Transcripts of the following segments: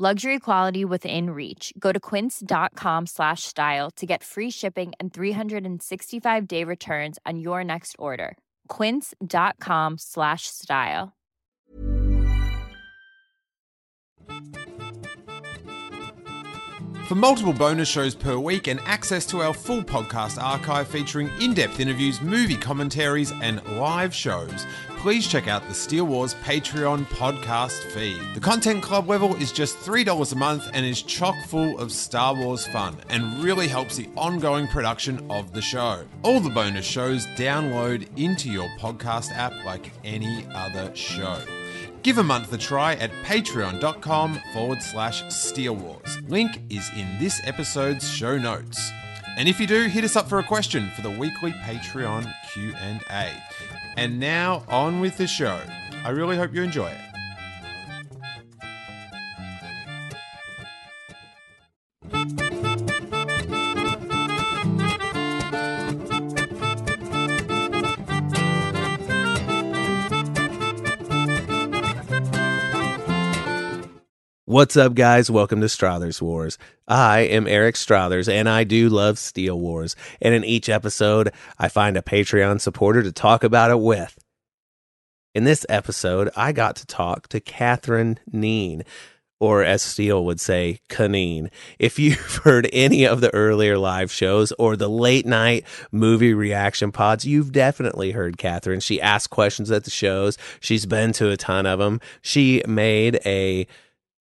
Luxury quality within reach. Go to quince.com slash style to get free shipping and 365 day returns on your next order. Quince.com slash style. For multiple bonus shows per week and access to our full podcast archive featuring in depth interviews, movie commentaries, and live shows, please check out the Steele Wars Patreon podcast feed. The Content Club level is just $3 a month and is chock full of Star Wars fun and really helps the ongoing production of the show. All the bonus shows download into your podcast app like any other show. Give a month a try at patreon.com forward slash Steele Wars. Link is in this episode's show notes. And if you do, hit us up for a question for the weekly Patreon Q&A. And now on with the show. I really hope you enjoy it. What's up, guys? Welcome to Strathers Wars. I am Eric Strathers, and I do love Steele Wars. And in each episode, I find a Patreon supporter to talk about it with. In this episode, I got to talk to Catherine Neen, or as Steele would say, Caneen. If you've heard any of the earlier live shows or the late night movie reaction pods, you've definitely heard Catherine. She asks questions at the shows. She's been to a ton of them. She made a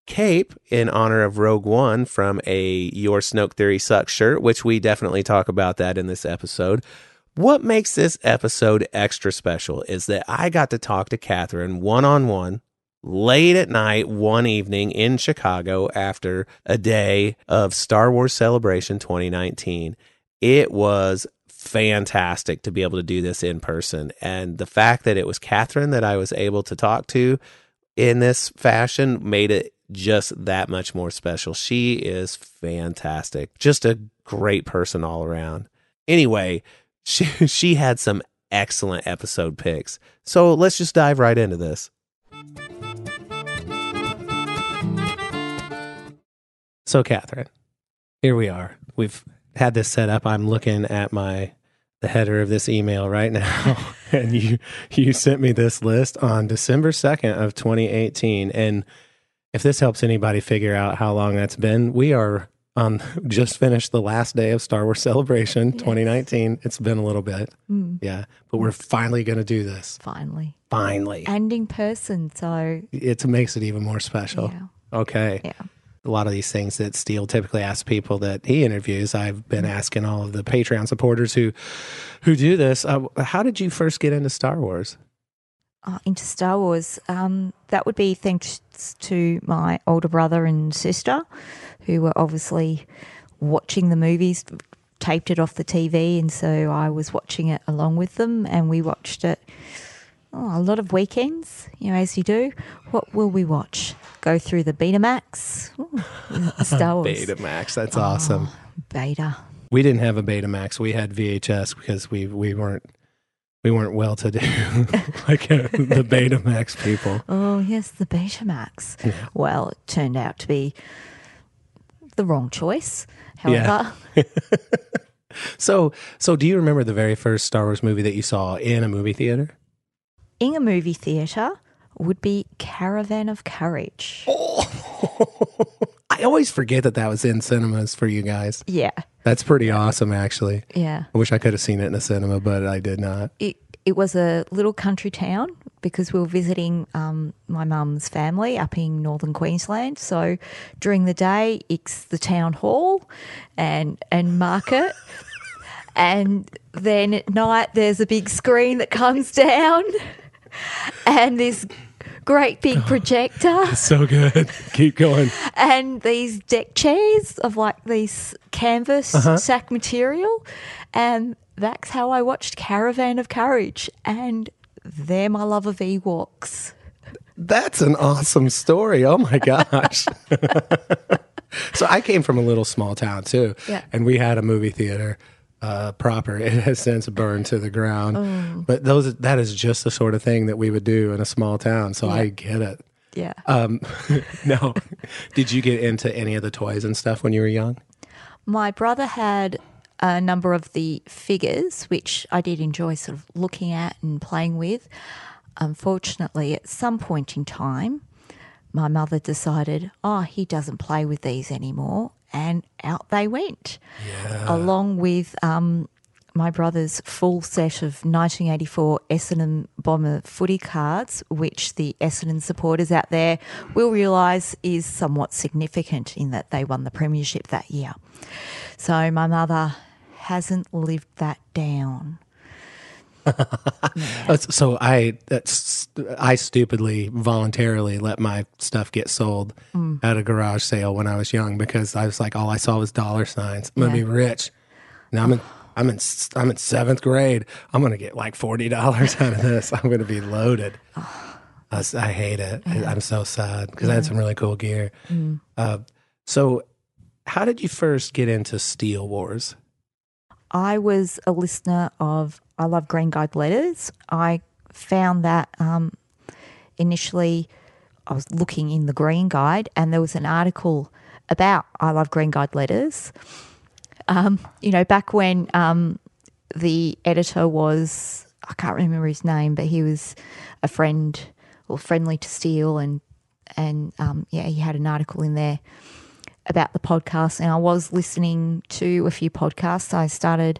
cape in honor of Rogue One from a Your Snoke Theory Sucks shirt, which we definitely talk about that in this episode. What makes this episode extra special is that I got to talk to Catherine one on one late at night one evening in Chicago after a day of Star Wars Celebration 2019. It was fantastic to be able to do this in person. And the fact that it was Catherine that I was able to talk to in this fashion made it just that much more special. She is fantastic. Just a great person all around. Anyway, she she had some excellent episode picks. So let's just dive right into this. So Catherine, here we are. We've had this set up. I'm looking at my the header of this email right now and you you sent me this list on December 2nd of 2018 and if this helps anybody figure out how long that's been, we are on just finished the last day of Star Wars Celebration yes. 2019. It's been a little bit. Mm. Yeah. But we're finally going to do this. Finally. Finally. And in person. So it makes it even more special. Yeah. Okay. Yeah. A lot of these things that Steele typically asks people that he interviews, I've been mm. asking all of the Patreon supporters who who do this. Uh, how did you first get into Star Wars? uh, into Star Wars, um, that would be thanks to my older brother and sister, who were obviously watching the movies, taped it off the TV, and so I was watching it along with them, and we watched it oh, a lot of weekends, you know, as you do. What will we watch? Go through the Betamax, Ooh, Star Wars. Betamax, that's oh, awesome. Ah, beta. We didn't have a Betamax. We had VHS because we we weren't we weren't well to do like uh, the Betamax people. Oh, yes, the Betamax. Yeah. Well, it turned out to be the wrong choice. However, yeah. so, so do you remember the very first Star Wars movie that you saw in a movie theater? In a movie theater would be Caravan of Courage. Oh. I always forget that that was in cinemas for you guys. Yeah. That's pretty awesome, actually. Yeah. I wish I could have seen it in a cinema, but I did not. It, it was a little country town because we were visiting um, my mum's family up in northern Queensland. So during the day, it's the town hall and and market. and then at night, there's a big screen that comes down, and this great big projector So good. Keep going. and these deck chairs of like these canvas uh-huh. sack material. And that's how I watched Caravan of Courage. And they're my love of Ewoks. That's an awesome story. Oh my gosh. so I came from a little small town too. Yeah. And we had a movie theater uh, proper. It has since burned to the ground. Oh. But those that is just the sort of thing that we would do in a small town. So I get it. Yeah. Um, no. Did you get into any of the toys and stuff when you were young? My brother had a number of the figures, which I did enjoy sort of looking at and playing with. Unfortunately, at some point in time, my mother decided, oh, he doesn't play with these anymore. And out they went, along with um, my brother's full set of 1984 Essendon Bomber footy cards, which the Essendon supporters out there will realise is somewhat significant in that they won the premiership that year. So my mother hasn't lived that down. So I that's I stupidly voluntarily let my stuff get sold Mm. at a garage sale when I was young because I was like all I saw was dollar signs. I'm gonna Yeah. be rich. Now I'm in I'm in I'm in seventh grade. I'm gonna get like forty dollars out of this. I'm gonna be loaded. I hate it. I, I'm so sad because I had some really cool gear. Mm. Uh, so, how did you first get into Steele Wars? I was a listener of I Love Green Guide Letters. I found that um, initially I was looking in the Green Guide and there was an article about I Love Green Guide Letters. Um, you know, back when um, the editor was, I can't remember his name, but he was a friend or friendly to Steele and and um, yeah, he had an article in there about the podcast, and I was listening to a few podcasts. I started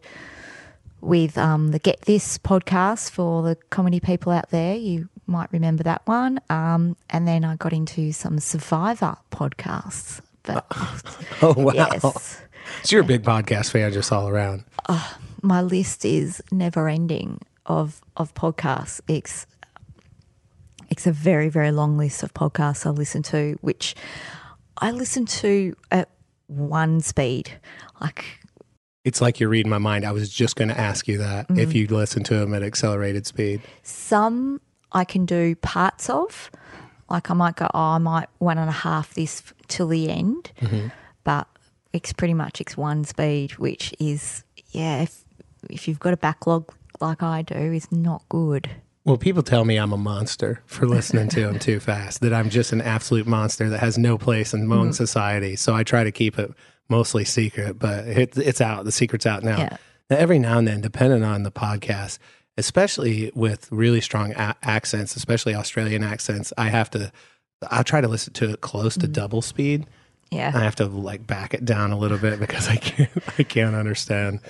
with um, the Get This podcast for the comedy people out there. You might remember that one. Um, and then I got into some Survivor podcasts. But Oh wow! yes, So you're a big podcast fan just all around. my list is never ending of of podcasts. It's it's a very very long list of podcasts I listen to, which I listen to at one speed, like It's like you're reading my mind. I was just going to ask you that if mm. you listen to them at accelerated speed. Some I can do parts of. Like I might go, oh, I might one and a half this till the end, mm-hmm. but it's pretty much it's one speed, which is yeah. If if you've got a backlog like I do, is not good. Well, people tell me I'm a monster for listening to them too fast, that I'm just an absolute monster that has no place in mm. modern society. So I try to keep it mostly secret, but it, it's out. The secret's out now. Yeah. Now, every now and then, depending on the podcast, especially with really strong a- accents, especially Australian accents, I have to, I try to listen to it close to double speed. Yeah, I have to like back it down a little bit because I can't, I can't understand.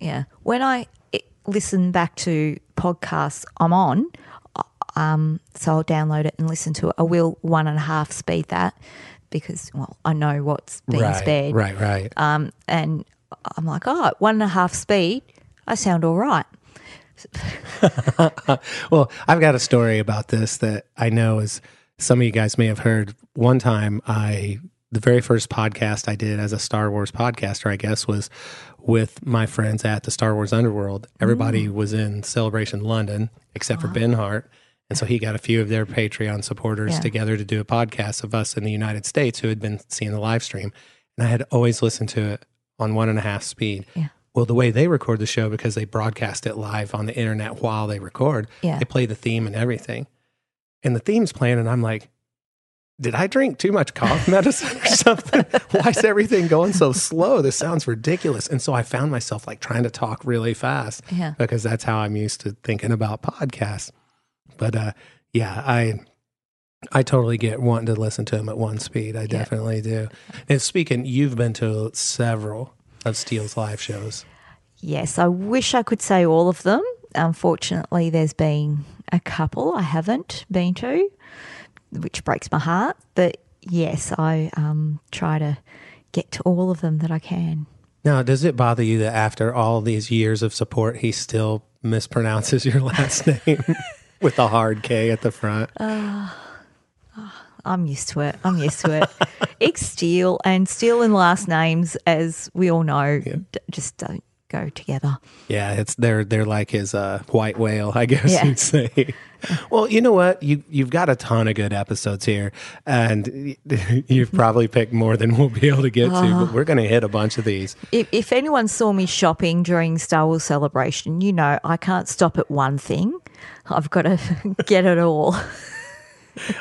yeah. When I listen back to podcasts I'm on, um, so I'll download it and listen to it. I will one and a half speed that because well, I know what's being right, spared. right, right. Um, and I'm like, oh, one and a half speed, I sound all right. Well, I've got a story about this that I know is some of you guys may have heard. One time, I the very first podcast I did as a Star Wars podcaster, I guess, was with my friends at the Star Wars Underworld. Everybody was in Celebration London except for Ben Hart. And so he got a few of their Patreon supporters Yeah. together to do a podcast of us in the United States who had been seeing the live stream. And I had always listened to it on one and a half speed. Yeah. Well, the way they record the show, because they broadcast it live on the internet while they record, Yeah. they play the theme and everything. And the theme's playing, and I'm like, did I drink too much cough medicine or something? Why is everything going so slow? This sounds ridiculous. And so I found myself like trying to talk really fast Yeah. because that's how I'm used to thinking about podcasts. But uh, yeah, I I totally get wanting to listen to them at one speed. I definitely do. And speaking, you've been to several of Steele's live shows. Yes, I wish I could say all of them. Unfortunately, there's been a couple I haven't been to, which breaks my heart. But yes, I um, try to get to all of them that I can. Now, does it bother you that after all these years of support, he still mispronounces your last name? With the hard K at the front. Uh, uh, I'm used to it. I'm used to it. X Steele and Steele and last names, as we all know, d- just don't go together. Yeah, it's they're they're like his uh, white whale, I guess Yeah. you'd say. Well, you know what? You you've got a ton of good episodes here, and you've probably picked more than we'll be able to get to. But we're going to hit a bunch of these. If, if anyone saw me shopping during Star Wars Celebration, you know I can't stop at one thing. I've got to get it all.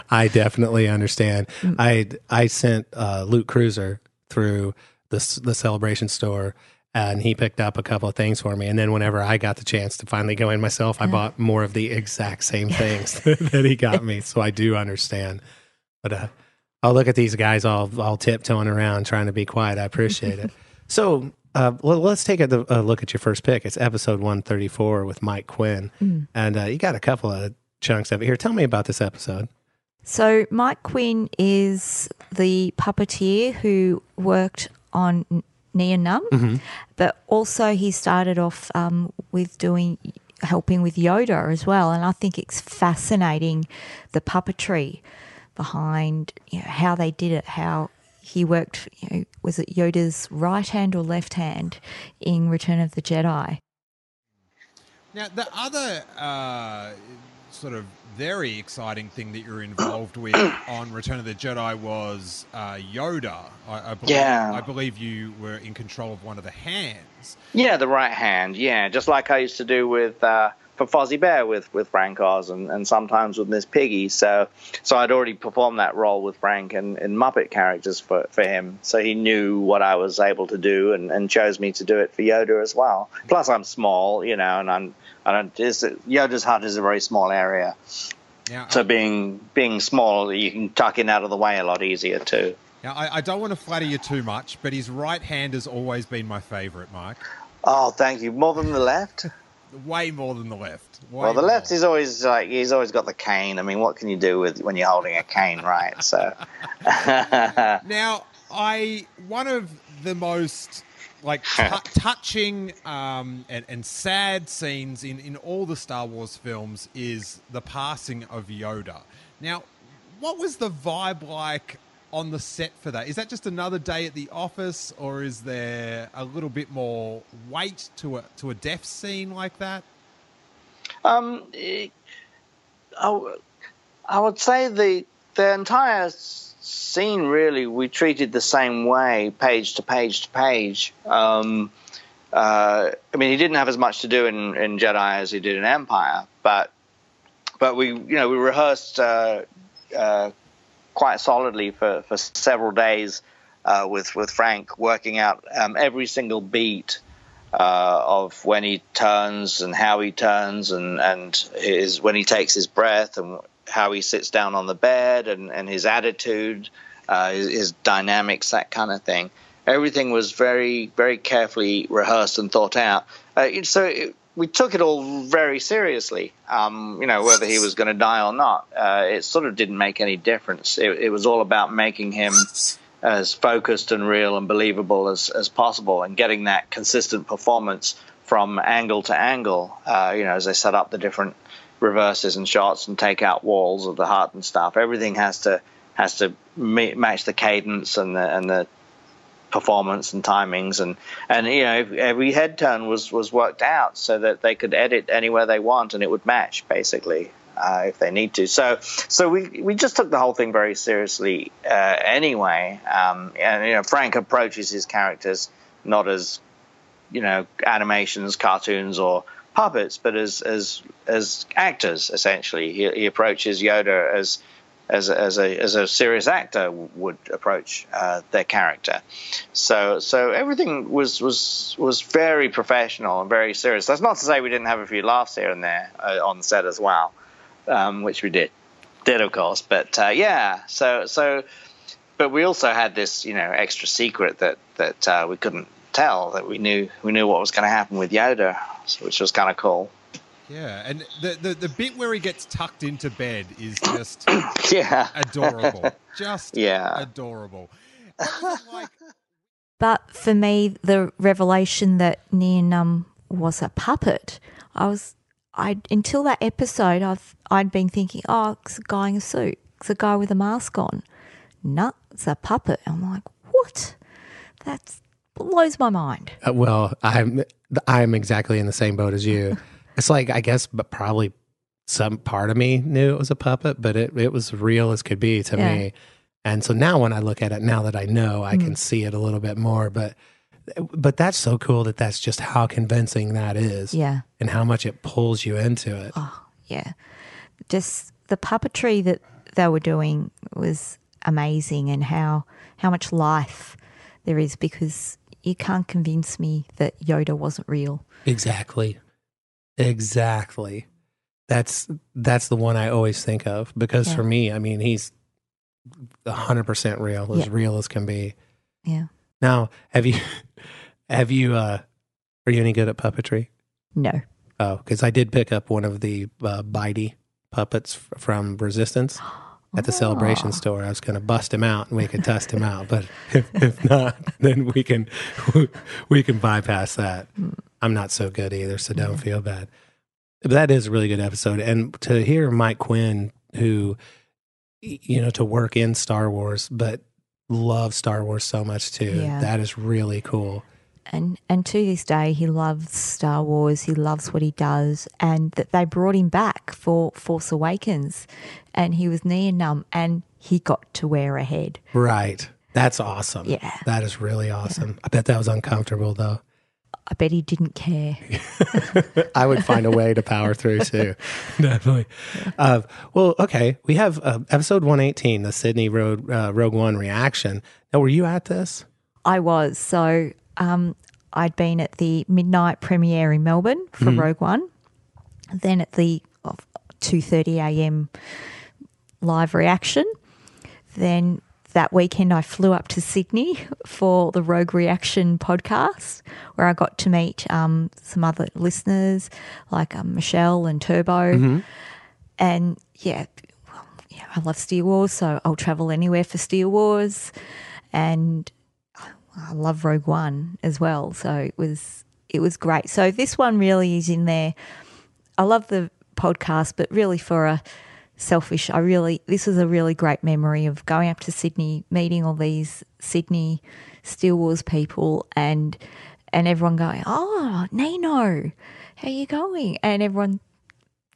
I definitely understand. I I sent uh, Luke Cruiser through the the celebration store, and he picked up a couple of things for me. And then whenever I got the chance to finally go in myself, I bought more of the exact same things that he got me. So I do understand. But uh, I'll look at these guys all all tiptoeing around trying to be quiet. I appreciate it. So. Uh, well, let's take a, a look at your first pick. It's episode 134 with Mike Quinn. And uh, you got a couple of chunks of it here. Tell me about this episode. So Mike Quinn is the puppeteer who worked on N- Nien Nunb, but also he started off um, with doing helping with Yoda as well. And I think it's fascinating the puppetry behind you know, how they did it, how he worked. You know, was it Yoda's right hand or left hand in Return of the Jedi? Now, the other uh, sort of very exciting thing that you're involved with on Return of the Jedi was uh, Yoda. I, I, believe, Yeah. I believe you were in control of one of the hands. Yeah, the right hand. Yeah, just like I used to do with uh, for Fozzie Bear with with Frank Oz and, and sometimes with Miss Piggy. So so I'd already performed that role with Frank and in Muppet characters for, for him. So he knew what I was able to do and, and chose me to do it for Yoda as well. Plus I'm small, you know, and I'm and I'm just, Yoda's hut is a very small area. Now, So being being small, you can tuck in out of the way a lot easier too. now I, I don't want to flatter you too much, but his right hand has always been my favourite, Mike. Oh, thank you. More than the left. Way more than the left. Way Well, the more. left is always like he's always got the cane. I mean, what can you do with when you're holding a cane, right? So, Now, I one of the most like tu- touching um, and, and sad scenes in, in all the Star Wars films is the passing of Yoda. Now, what was the vibe like on the set for that? Is that just another day at the office, or is there a little bit more weight to a to a death scene like that? um, I, I would say the the entire scene really we treated the same way, page to page to page. Um, uh, I mean, he didn't have as much to do in, in Jedi as he did in Empire, but but we you know we rehearsed uh, uh, quite solidly for, for several days uh, with with Frank working out um, every single beat uh, of when he turns and how he turns and and his when he takes his breath and how he sits down on the bed and, and his attitude, uh, his, his dynamics, that kind of thing. Everything was very very carefully rehearsed and thought out. Uh, so it, we took it all very seriously. Um, you know whether he was going to die or not, uh, it sort of didn't make any difference. It, it was all about making him as focused and real and believable as, as possible and getting that consistent performance from angle to angle, uh, you know, as they set up the different reverses and shots and take out walls of the hut and stuff. Everything has to has to match the cadence and the and the performance and timings. And and you know every head turn was was worked out so that they could edit anywhere they want and it would match basically uh, if they need to. So so we we just took the whole thing very seriously uh, anyway. Um, and you know Frank approaches his characters not as you know animations cartoons or puppets but as as as actors essentially he, he approaches Yoda as as a, as a as a serious actor would approach uh, their character. So so everything was was was very professional and very serious. That's not to say we didn't have a few laughs here and there uh, on set as well, um, which we did did of course. But uh, yeah, so so but we also had this you know extra secret that that uh, we couldn't tell that we knew we knew what was going to happen with Yoda, which was kind of cool. Yeah, and the, the the bit where he gets tucked into bed is just Yeah. adorable. Just Yeah. adorable. What was it like But for me, the revelation that Nien Nunb was a puppet, I was I until that episode, I've I'd been thinking, oh, it's a guy in a suit, it's a guy with a mask on. No, it's a puppet. I'm like, what? That blows my mind. Uh, well, I'm I'm exactly in the same boat as you. it's like I guess, but probably some part of me knew it was a puppet, but it it was real as could be to Yeah. me. And so now when I look at it, now that I know, I Mm. can see it a little bit more. But but that's so cool that that's just how convincing that is, Yeah. and how much it pulls you into it. yeah. Just the puppetry that they were doing was amazing and how how much life there is because you can't convince me that Yoda wasn't real. Exactly. Exactly. That's that's the one I always think of because Yeah. for me, I mean, he's hundred percent real, as Yeah. real as can be. Yeah. Now, have you have you uh are you any good at puppetry? No. Oh, because I did pick up one of the uh, Bitey puppets from Resistance at the Celebration Oh. store. I was going to bust him out and we could test him out, but if, if not, then we can we can bypass that. I'm not so good either, so don't mm. feel bad. But that is a really good episode, and to hear Mike Quinn, who you know, to work in Star Wars, but love Star Wars so much too. Yeah. That is really cool. And and to this day he loves Star Wars, he loves what he does and that they brought him back for Force Awakens and he was Nien Nunb and he got to wear a head. Right. That's awesome. Yeah. That is really awesome. I bet that was uncomfortable though. I bet he didn't care. I would find a way to power through too. Definitely. Uh, well, okay. We have uh, episode 118, the Sydney Road uh, Rogue One reaction. Now, were you at this? I was. So um, I'd been at the midnight premiere in Melbourne for Rogue One, then at the two thirty a.m. live reaction. Then that weekend, I flew up to Sydney for the Rogue Reaction podcast, where I got to meet um, some other listeners like um, Michelle and Turbo. And yeah, well, yeah, I love Steele Wars, so I'll travel anywhere for Steele Wars. And I love Rogue One as well. So it was it was great. So this one really is in there. I love the podcast, but really for a selfish, I really this was a really great memory of going up to Sydney, meeting all these Sydney Steele Wars people, and and everyone going, "Oh, Nino, how you going?" And everyone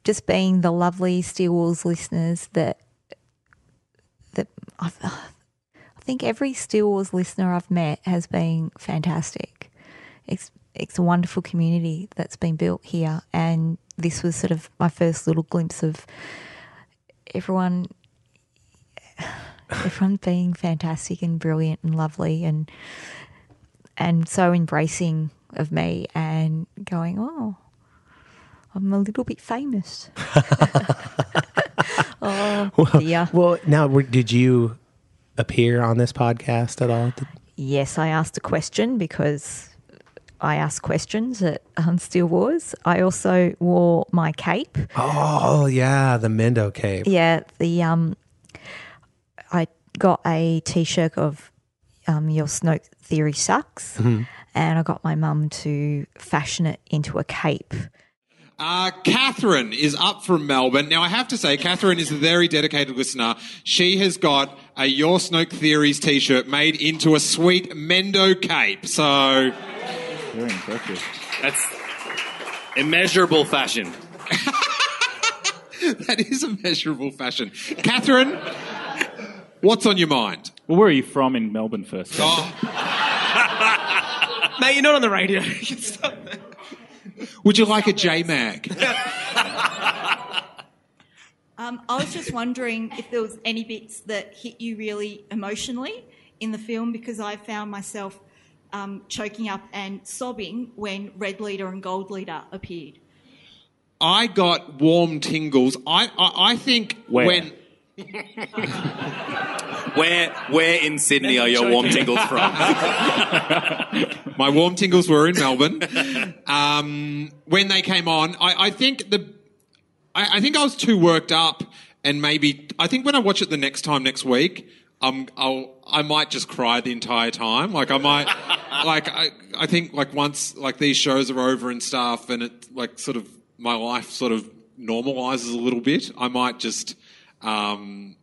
just being the lovely Steele Wars listeners that that I've, I think every Steele Wars listener I've met has been fantastic. It's it's a wonderful community that's been built here, and this was sort of my first little glimpse of everyone. Everyone being fantastic and brilliant and lovely and and so embracing of me and going, oh, I'm a little bit famous. oh dear. Well, now, did you appear on this podcast at all? Did- Yes, I asked a question because I ask questions at um, Steele Wars. I also wore my cape. Oh, yeah, the Mando cape. Yeah, the um, I got a T-shirt of um, your Snoke theory sucks, and I got my mum to fashion it into a cape. Uh, Catherine is up from Melbourne. Now, I have to say, Catherine is a very dedicated listener. She has got a Your Snoke Theories t-shirt made into a sweet Mando cape. So, Very impressive. That's immeasurable fashion. that is immeasurable fashion. Catherine, what's on your mind? Well, where are you from in Melbourne first? Oh, Mate, you're not on the radio. You can stop that. would you like a J-Mag? Um, I was just wondering if there was any bits that hit you really emotionally in the film because I found myself um, choking up and sobbing when Red Leader and Gold Leader appeared. I got warm tingles. I, I, I think Where? when... Where where in Sydney are your warm tingles from? My warm tingles were in Melbourne. Um, when they came on, I, I think the, I, I think I was too worked up, and maybe I think when I watch it the next time next week, um, I'll I might just cry the entire time. Like I might, like I I think like once like these shows are over and stuff, and it like sort of my life sort of normalizes a little bit. I might just, um,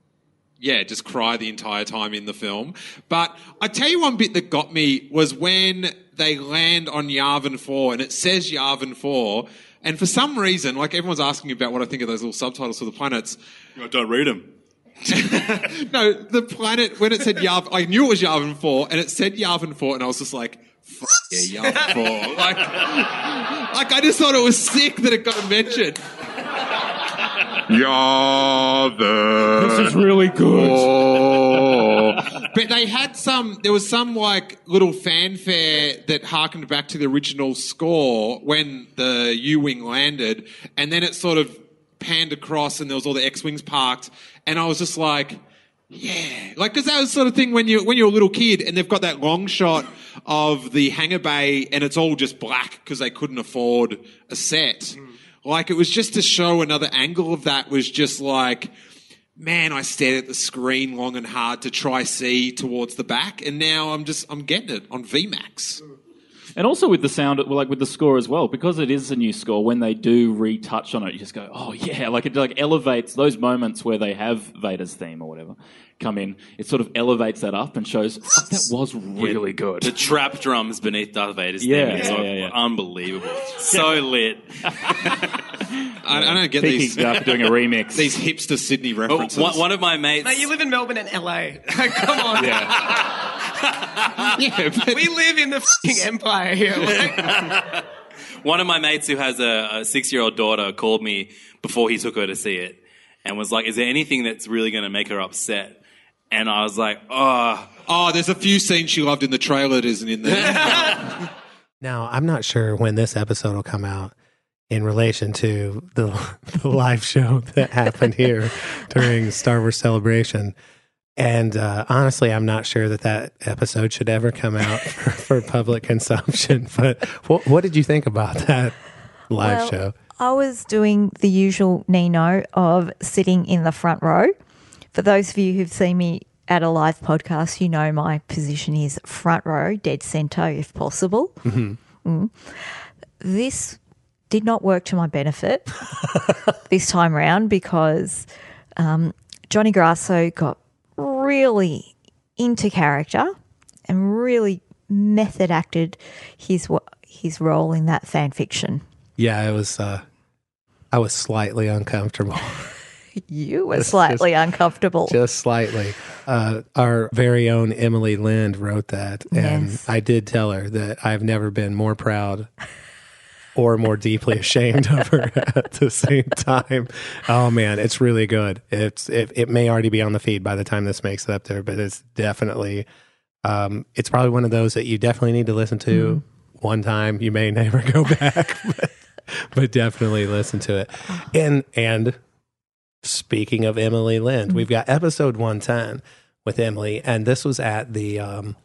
yeah, just cry the entire time in the film. But I tell you one bit that got me was when they land on Yavin 4 and it says Yavin 4. And for some reason, like everyone's asking about what I think of those little subtitles for the planets. don't read them. no, the planet, when it said Yavin, I knew it was Yavin 4 and it said Yavin 4 and I was just like, fuck yeah, Yavin 4. like, like, I just thought it was sick that it got mentioned. Yavin. This is really good. But they had some, there was some like little fanfare that harkened back to the original score when the U Wing landed. And then it sort of panned across and there was all the X Wings parked. And I was just like, yeah, like because that was the sort of thing when you when you're a little kid and they've got that long shot of the hangar bay and it's all just black because they couldn't afford a set. Mm. Like it was just to show another angle of that was just like, man, I stared at the screen long and hard to try see towards the back, and now I'm just I'm getting it on VMAX. And also with the sound, well, like with the score as well, because it is a new score. When they do retouch on it, you just go, "Oh yeah!" Like it like elevates those moments where they have Vader's theme or whatever come in. It sort of elevates that up and shows "Fuck, that was really good. The trap drums beneath Darth Vader's Yeah, theme is yeah, yeah, yeah. unbelievable. So lit. I, I don't get Peking these Duk doing a remix. these hipster Sydney Oh, references. one, one of my mates. Mate, you live in Melbourne and LA. Come on. yeah, but We live in the fing empire here. Like, One of my mates who has a, a six year old daughter called me before he took her to see it and was like, Is there anything that's really going to make her upset? And I was like, Oh, oh, there's a few scenes she loved in the trailer that isn't in there. Now, I'm not sure when this episode will come out in relation to the, the live show that happened here during Star Wars Celebration. And uh, honestly, I'm not sure that that episode should ever come out for, for public consumption. But what, what did you think about that live Well, show? I was doing the usual Nino of sitting in the front row. For those of you who've seen me at a live podcast, you know my position is front row, dead centre if possible. Mm. This did not work to my benefit this time round because um, Johnny Grasso got really into character and really method acted his his role in that fan fiction. Yeah, it was. Uh, I was slightly uncomfortable. You were It's slightly uncomfortable. just slightly. Uh, our very own Emily Lind wrote that, and Yes. I did tell her that I've never been more proud or more deeply ashamed of her at the same time. Oh man, it's really good. It's it, it may already be on the feed by the time this makes it up there, but it's definitely um, it's probably one of those that you definitely need to listen to one time. You may never go back, but, but definitely listen to it. And and speaking of Emily Lind, we've got episode 110 with Emily, and this was at the um,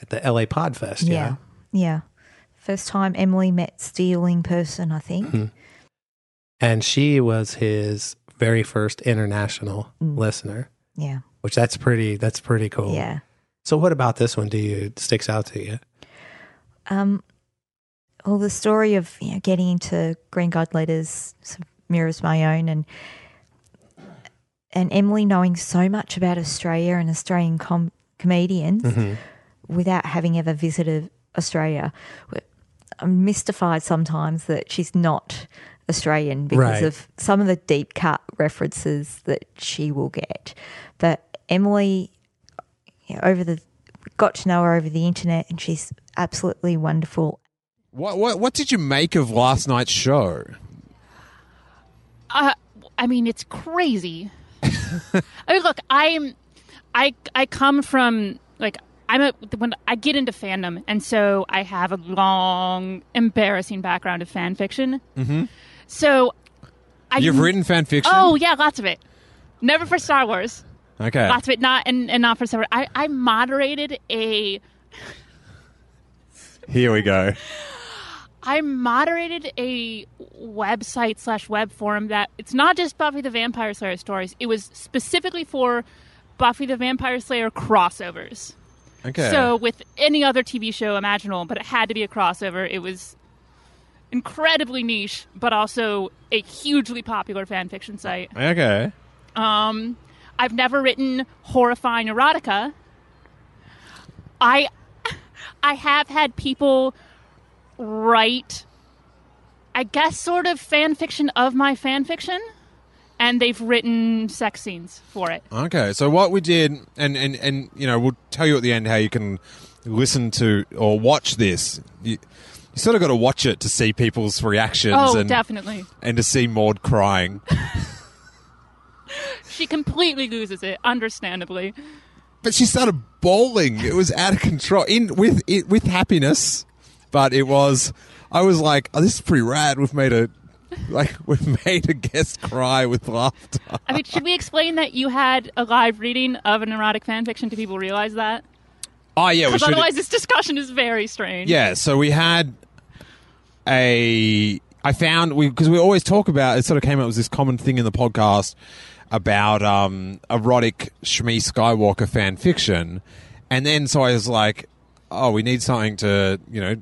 at the LA Podfest. Yeah. yeah, yeah. First time Emily met Stealing person, I think. Mhm. And she was his very first international listener, Yeah, which that's pretty that's pretty cool. yeah. So what about this one do you sticks out to you? Um, well, the story of you know getting into Green Guide letters sort of mirrors my own, and and Emily knowing so much about Australia and Australian com- comedians without having ever visited Australia. I'm mystified sometimes that she's not Australian because Right. of some of the deep cut references that she will get. But Emily, you know, over the got to know her over the internet, and she's absolutely wonderful. what, what what did you make of last night's show? Uh, I mean, it's crazy. I mean, look, I'm, I, I come from like I'm a when I get into fandom, and so I have a long, embarrassing background of fan fiction. Mm-hmm. So, I You've written fan fiction. Oh yeah, lots of it. Never for Star Wars. okay. Lots of it, not and, and not for Star Wars. I, I moderated a Here we go. I moderated a website slash web forum that it's not just Buffy the Vampire Slayer stories. It was specifically for Buffy the Vampire Slayer crossovers. Okay. So with any other TV show imaginable, but it had to be a crossover. It was incredibly niche, but also a hugely popular fan fiction site. Okay. Um, I've never written horrifying erotica. I I have had people write I guess sort of fan fiction of my fan fiction and they've written sex scenes for it. Okay, so what we did, and, and, and you know, we'll tell you at the end how you can listen to or watch this. You, you sort of got to watch it to see people's reactions Oh, and definitely. and to see Maud crying. She completely loses it, understandably. but she started bawling. It was out of control. In with it, with happiness, but it was. I was like, oh, "This is pretty rad." We've made a like we've made a guest cry with laughter. I mean, should we explain that you had a live reading of an erotic fan fiction? Do people realize that? Oh yeah, Because otherwise, this discussion is very strange. Yeah, so we had a. I found we because we always talk about it. Sort of came up as this common thing in the podcast about um, erotic Shmi Skywalker fan fiction, and then so I was like, oh, we need something to you know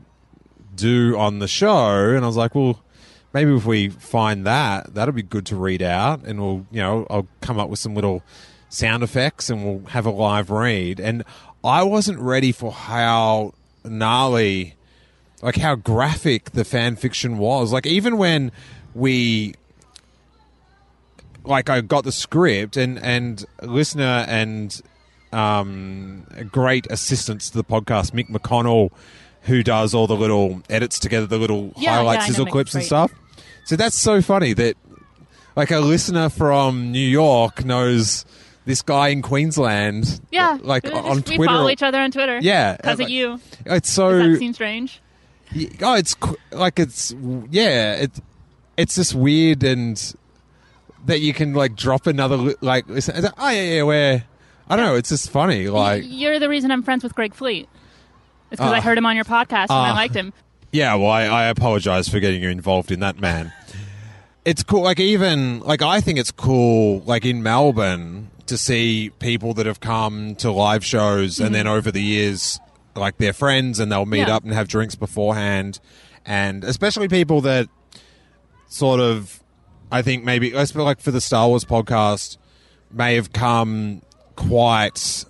do on the show, and I was like, well. Maybe if we find that, that'll be good to read out, and we'll, you know, I'll come up with some little sound effects, and we'll have a live read. And I wasn't ready for how gnarly like how graphic the fan fiction was. Like even when we like I got the script and and listener and um great assistants to the podcast, Mick McConnell, who does all the little edits together, the little Yeah, highlight yeah, sizzle clips and stuff. So that's so funny that like a listener from New York knows this guy in Queensland. Yeah. like we on just- we Twitter. follow each other on Twitter. Yeah, Because like- of you. It's so Does that seem strange? Oh, it's like it's yeah, it it's just weird and that you can like drop another like listen- like, oh yeah yeah where I don't know it's just funny like You're the reason I'm friends with Greg Fleet. It's because Ah. I heard him on your podcast and I Ah. liked him. Yeah well I, I apologize for getting you involved in that man. It's cool like even like I think it's cool like in Melbourne to see people that have come to live shows and then mm-hmm. over the years like they're friends and they'll meet Yeah. up and have drinks beforehand. And especially people that sort of I think maybe let's be like for the Star Wars podcast may have come quite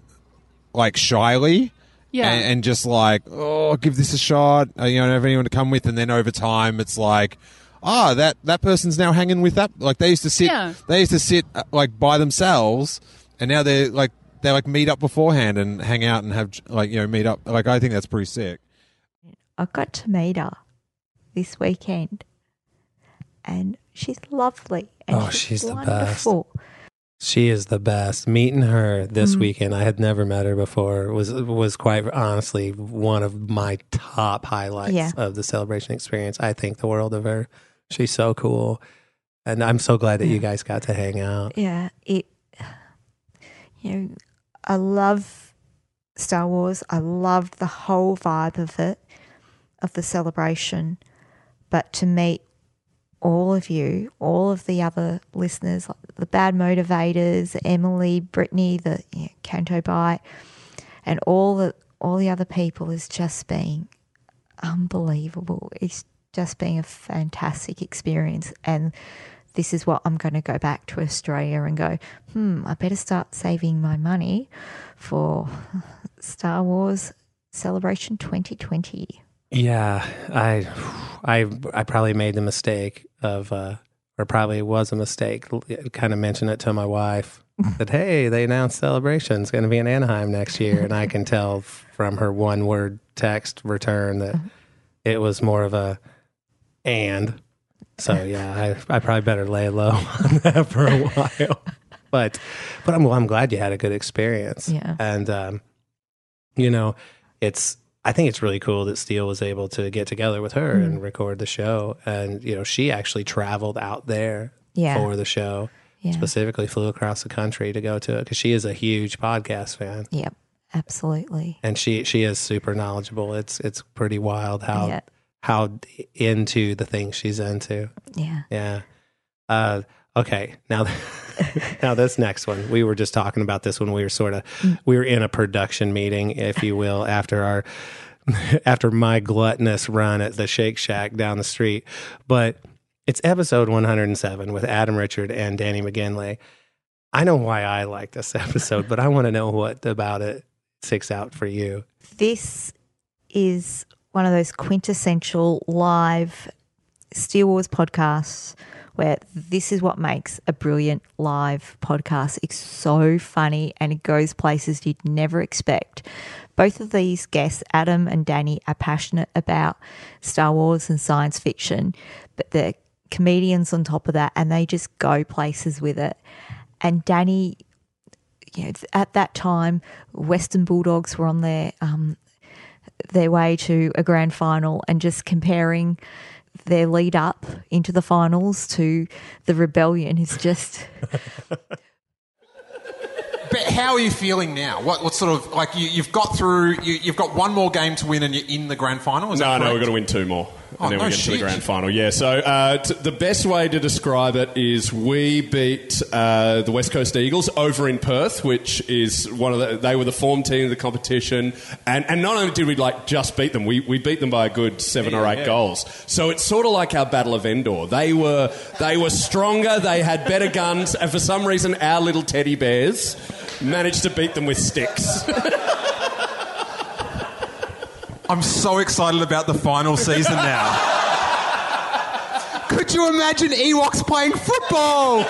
like shyly Yeah. and, and just like oh give this a shot uh, you know I don't have anyone to come with and then over time it's like ah that that person's now hanging with that like they used to sit Yeah. they used to sit uh, like by themselves and now they're like they like meet up beforehand and hang out and have like you know meet up like I think that's pretty sick I got to meet her this weekend, and she's lovely. And Oh, she's the best. wonderful. She is the best. Meeting her this Mhm. weekend, I had never met her before. was was quite honestly one of my top highlights Yeah. of the celebration experience. I think the world of her. She's so cool, and I'm so glad that you guys got to hang out. Yeah, it. You know, I love Star Wars. I loved the whole vibe of it, of the celebration. But to meet all of you, all of the other listeners, like the bad motivators, Emily, Brittany, the you know, Canto Bight, and all the all the other people is just being unbelievable. It's just been a fantastic experience, and this is what I'm going to go back to Australia and go. Hmm, I better start saving my money for Star Wars Celebration 2020. Yeah, I, I, I probably made the mistake of, uh, or probably was a mistake. Kind of mention it to my wife that hey, they announced celebration's going to be in Anaheim next year, and I can tell from her one word text return that it was more of a and. So yeah, I, I probably better lay low on that for a while. But, but I'm I'm glad you had a good experience. Yeah. and um, you know, it's I think it's really cool that Steele was able to get together with her and record the show. And you know, she actually traveled out there Yeah. for the show. Yeah. Specifically, flew across the country to go to it because she is a huge podcast fan, Yep, absolutely. and she she is super knowledgeable. It's it's pretty wild how Yeah. how into the things she's into. Yeah. Yeah. Uh, okay. Now, now this next one, we were just talking about this when we were sort of, we were in a production meeting, if you will, after our after my gluttonous run at the Shake Shack down the street. But it's episode 107 with Adam Richard and Danny McGinley. I know why I like this episode, but I want to know what about it sticks out for you. This is one of those quintessential live Steele Wars podcasts where this is what makes a brilliant live podcast. It's so funny and it goes places you'd never expect. Both of these guests, Adam and Danny, are passionate about Star Wars and science fiction, but they're comedians on top of that and they just go places with it. And Danny, you know, at that time, Western Bulldogs were on their um, their way to a grand final, and just comparing their lead up into the finals to the rebellion is just But how are you feeling now? What, what sort of like you, you've got through? You, you've got one more game to win, and you're in the grand final. Is No, that no, we've got to win two more. And Oh, then no we get to the grand final. Yeah, so uh, t- the best way to describe it is we beat uh, the West Coast Eagles over in Perth, which is one of the, they were the form team of the competition. And, and not only did we like just beat them, we, we beat them by a good seven or eight goals. So it's sort of like our Battle of Endor. They were, they were stronger, they had better guns, and for some reason, our little teddy bears managed to beat them with sticks. I'm so excited about the final season now. Could you imagine Ewoks playing football,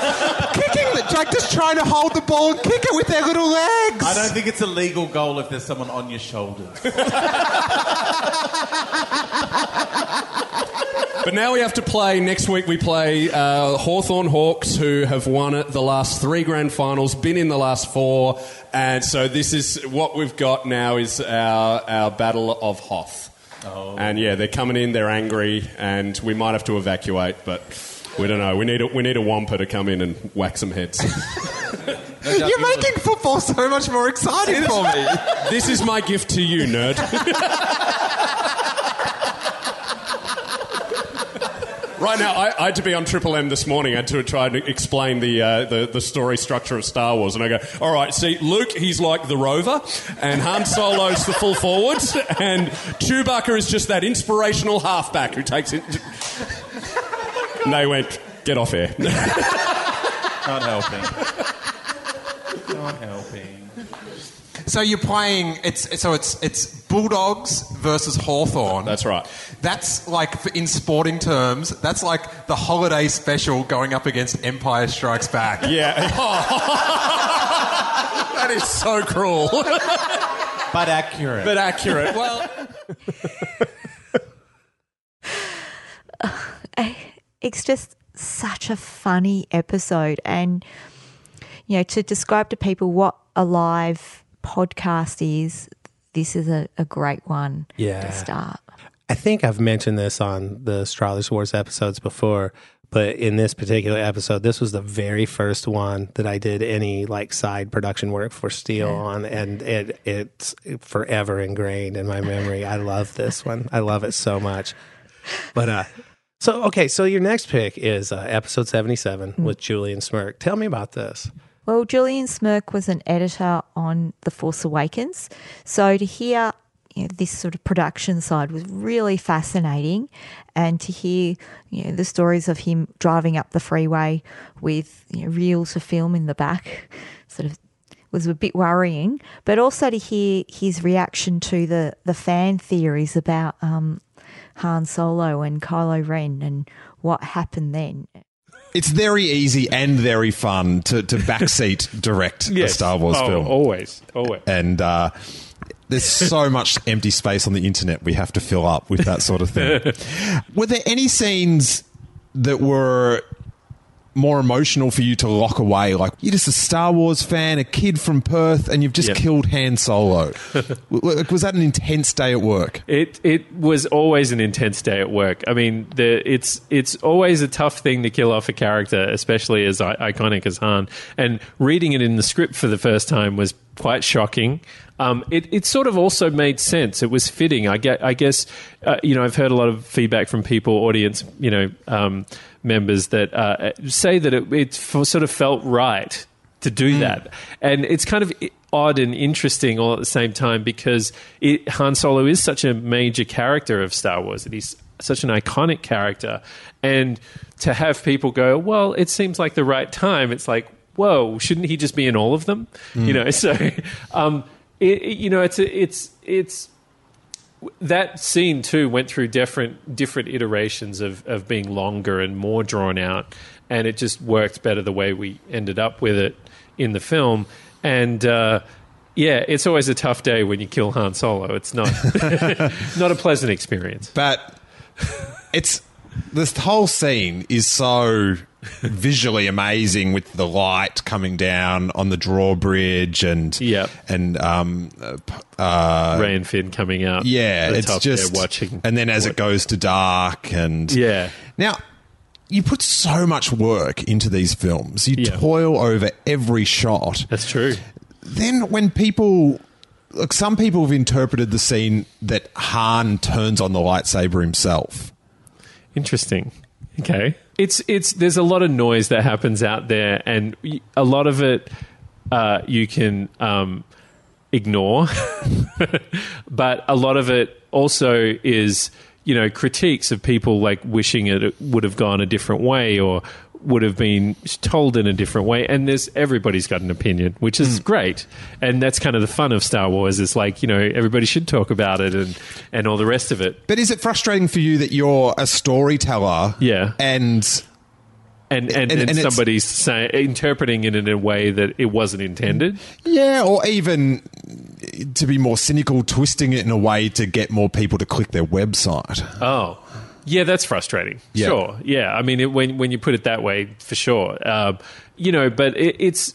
kicking the, like just trying to hold the ball and kick it with their little legs? I don't think it's a legal goal if there's someone on your shoulders. But now we have to play. Next week we play uh, Hawthorn Hawks, who have won it the last three grand finals, been in the last four, and so this is what we've got now is our our battle of Hoth. And yeah, they're coming in. They're angry, and we might have to evacuate, but we don't know. We need a, we need a wampa to come in and whack some heads. You're making football so much more exciting for me. this is my gift to you, nerd. Right now, I, I had to be on Triple M this morning. I had to try and explain the, uh, the the story structure of Star Wars, and I go, "All right, see, Luke, he's like the rover, and Han Solo's the full forward, and Chewbacca is just that inspirational halfback who takes it." And they went, "Get off here. Not helping. Not helping. So you're playing. It's so it's it's Bulldogs versus Hawthorn. That's right. That's like in sporting terms. That's like the holiday special going up against Empire Strikes Back. Yeah. that is so cruel. But accurate. but accurate. Well, eh, it's just such a funny episode and you know to describe to people what a live podcast is this is a, a great one Yeah. to start I think I've mentioned this on the Strawless Wars episodes before, but in this particular episode, this was the very first one that I did any like side production work for Steele on, and it it's forever ingrained in my memory. I love this one. I love it so much. But uh, so okay, so your next pick is uh, episode seventy seven with Julian Smirk. Tell me about this. Well julian smirk was an editor on the force awakens. So to hear you know, this sort of production side was really fascinating. And to hear you know, the stories of him driving up the freeway with you know, reels of film in the back sort of was a bit worrying, but also to hear his reaction to the, the fan theories about um, Han Solo and Kylo Ren and what happened then. It's very easy and very fun to, to backseat direct a Star Wars Oh, film. always, always. And uh, there's so much empty space on the internet we have to fill up with that sort of thing. were there any scenes that were more emotional for you to lock away? Like, you're just a Star Wars fan, a kid from Perth, and you've just Yep. killed Han Solo. Was that an intense day at work? It it was always an intense day at work. I mean, the, it's it's always a tough thing to kill off a character, especially as I- iconic as Han. And reading it in the script for the first time was quite shocking. Um, it, it sort of also made sense. It was fitting. I get. I guess uh, you know. I've heard a lot of feedback from people, audience, you know, um, members that uh, say that it, it f- sort of felt right to do that. And it's kind of odd and interesting all at the same time because it, Han Solo is such a major character of Star Wars. That he's such an iconic character, and to have people go, well, it seems like the right time. It's like, whoa, shouldn't he just be in all of them? You know, so um, it, it- you know, it's it's it's that scene too went through different different iterations of of being longer and more drawn out, and it just worked better the way we ended up with it in the film. And uh, yeah, it's always a tough day when you kill Han Solo. It's not not a pleasant experience. But it's this whole scene is so visually amazing with the light coming down on the drawbridge and Yep. and um uh, Rey and Finn coming out. yeah it's just watching, and then as it goes to dark and Yeah. now you put so much work into these films you Yeah. toil over every shot That's true. then when people look some people have interpreted the scene that Han turns on the lightsaber himself Interesting. Okay. It's it's there's a lot of noise that happens out there, and a lot of it uh, you can um, ignore, but a lot of it also is you know critiques of people like wishing it would have gone a different way or would have been told in a different way and there's everybody's got an opinion which is hmm. great and that's kind of the fun of Star Wars is like you know everybody should talk about it and and all the rest of it But is it frustrating for you that you're a storyteller? Yeah. And and and, And- and, and somebody's saying interpreting it in a way that it wasn't intended. yeah, or even to be more cynical, twisting it in a way to get more people to click their website. Oh, yeah, that's frustrating. Yeah. Sure, yeah. I mean, it, when when you put it that way, for sure. Um, you know, but it, it's.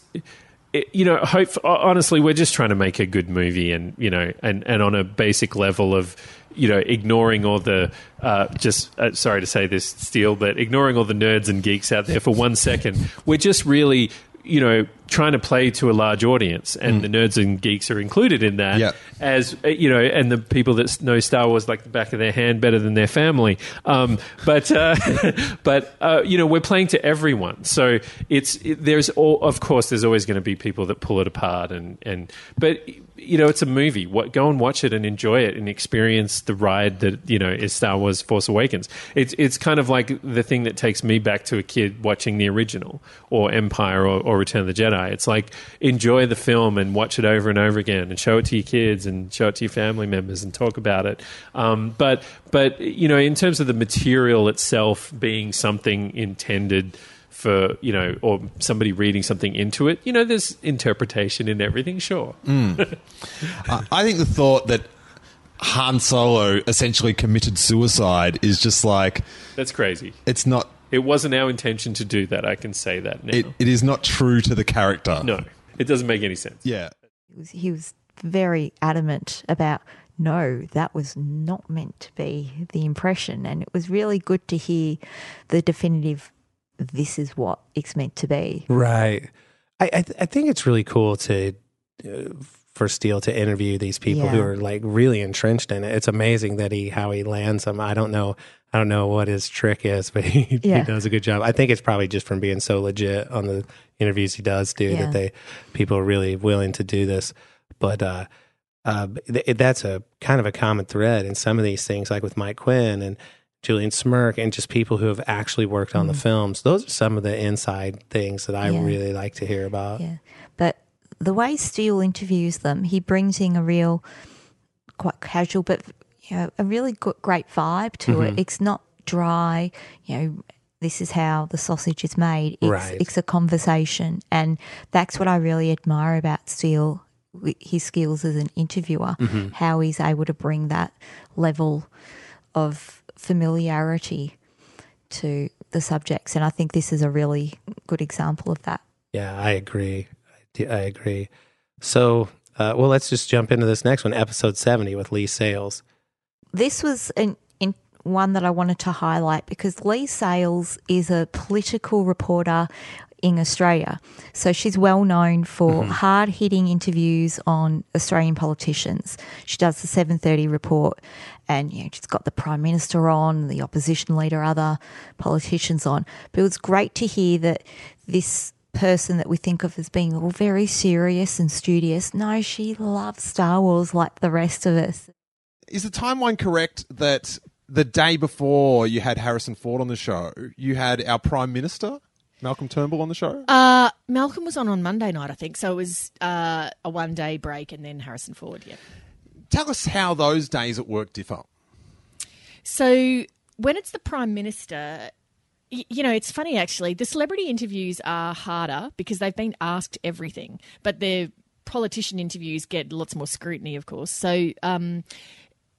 It, you know, hope, honestly, we're just trying to make a good movie, and you know, and, and on a basic level of, you know, ignoring all the, uh, just uh, sorry to say this, Steele, but ignoring all the nerds and geeks out there for one second, we're just really, you know, trying to play to a large audience, and the nerds and geeks are included in that. As uh, you know, and the people that know Star Wars like the back of their hand better than their family. Um, but uh, but uh, you know, we're playing to everyone, so it's it, there's all of course there's always going to be people that pull it apart, and and but you know, it's a movie. What go and watch it and enjoy it and experience the ride that you know is Star Wars Force Awakens. It's it's kind of like the thing that takes me back to a kid watching the original or Empire or, or Return of the Jedi. It's like enjoy the film and watch it over and over again and show it to your kids and show it to your family members and talk about it. Um, but but you know, in terms of the material itself being something intended for you know or somebody reading something into it you know there's interpretation in everything sure hmm. I I think the thought that Han Solo essentially committed suicide is just like that's crazy it's not. it wasn't our intention to do that i can say that now It, it is not true to the character. no it doesn't make any sense Yeah. He was, he was very adamant about no, that was not meant to be the impression. And it was really good to hear the definitive, this is what it's meant to be. Right. I I, th- I think it's really cool to uh, for Steele to interview these people who are like really entrenched in it. It's amazing that he how he lands them. I don't know. I don't know what his trick is, but he, Yeah. he does a good job. I think it's probably just from being so legit on the interviews he does do Yeah. that they people are really willing to do this. But uh, uh, th- that's a kind of a common thread in some of these things, like with Mike Quinn and Julian Smirk, and just people who have actually worked on the films. Those are some of the inside things that I Mm-hmm. Yeah. really like to hear about. Yeah. But the way Steele interviews them, he brings in a real, quite casual, but you know, a really good, great vibe to Mm-hmm. it. It's not dry. You know, this is how the sausage is made. It's, Right. it's a conversation, and that's what I really admire about Steele. His skills as an interviewer, Mm-hmm. how he's able to bring that level of familiarity to the subjects, and I think this is a really good example of that. Yeah, I agree. I, I agree. So, uh, well, let's just jump into this next one, episode 70 with Leigh Sales. this was an in one that I wanted to highlight because Leigh Sales is a political reporter in Australia. So she's well known for mm-hmm. hard hitting interviews on Australian politicians. She does the 7:30 report and you know she's got the prime minister on, the opposition leader, other politicians on. But it was great to hear that this person that we think of as being all very serious and studious. No, she loves Star Wars like the rest of us. Is the timeline correct that the day before you had Harrison Ford on the show, you had our Prime Minister, Malcolm Turnbull, on the show? Uh, Malcolm was on on Monday night, I think. So it was uh, a one day break and then Harrison Ford. Yeah. Tell us how those days at work differ. So when it's the prime minister, you know, it's funny actually. The celebrity interviews are harder because they've been asked everything, but the politician interviews get lots more scrutiny, of course. So. Um,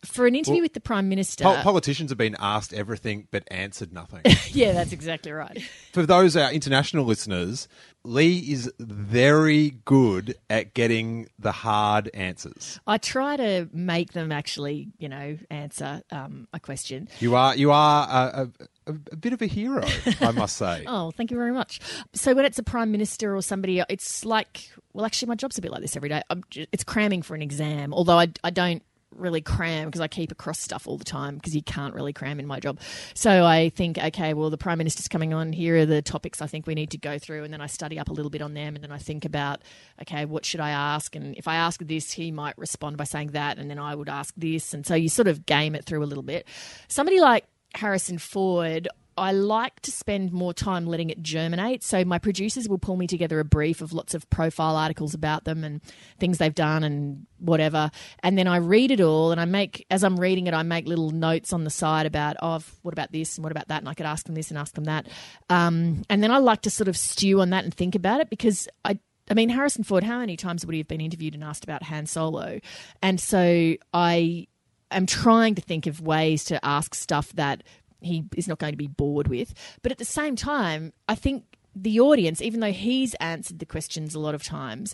for an interview Well, with the prime minister, Pol- politicians have been asked everything but answered nothing. yeah, that's exactly right. For those our international listeners, Leigh is very good at getting the hard answers. I try to make them actually, you know, answer um, a question. You are you are a, a, a bit of a hero, I must say. Oh, thank you very much. So when it's a prime minister or somebody, it's like, well, actually, my job's a bit like this every day. I'm, ju- it's cramming for an exam, although I, I don't really cram because I keep across stuff all the time because you can't really cram in my job. So I think, okay, well, the prime minister's coming on. Here are the topics I think we need to go through, and then I study up a little bit on them, and then I think about, okay, what should I ask? And if I ask this, he might respond by saying that, and then I would ask this, and so you sort of game it through a little bit. Somebody like Harrison Ford, I like to spend more time letting it germinate. So my producers will pull me together a brief of lots of profile articles about them and things they've done and whatever. And then I read it all and I make as I'm reading it, I make little notes on the side about oh what about this and what about that and I could ask them this and ask them that. Um, and then I like to sort of stew on that and think about it because I I mean, Harrison Ford, how many times would he have been interviewed and asked about Han Solo? And so I am trying to think of ways to ask stuff that he is not going to be bored with. But at the same time, I think the audience, even though he's answered the questions a lot of times,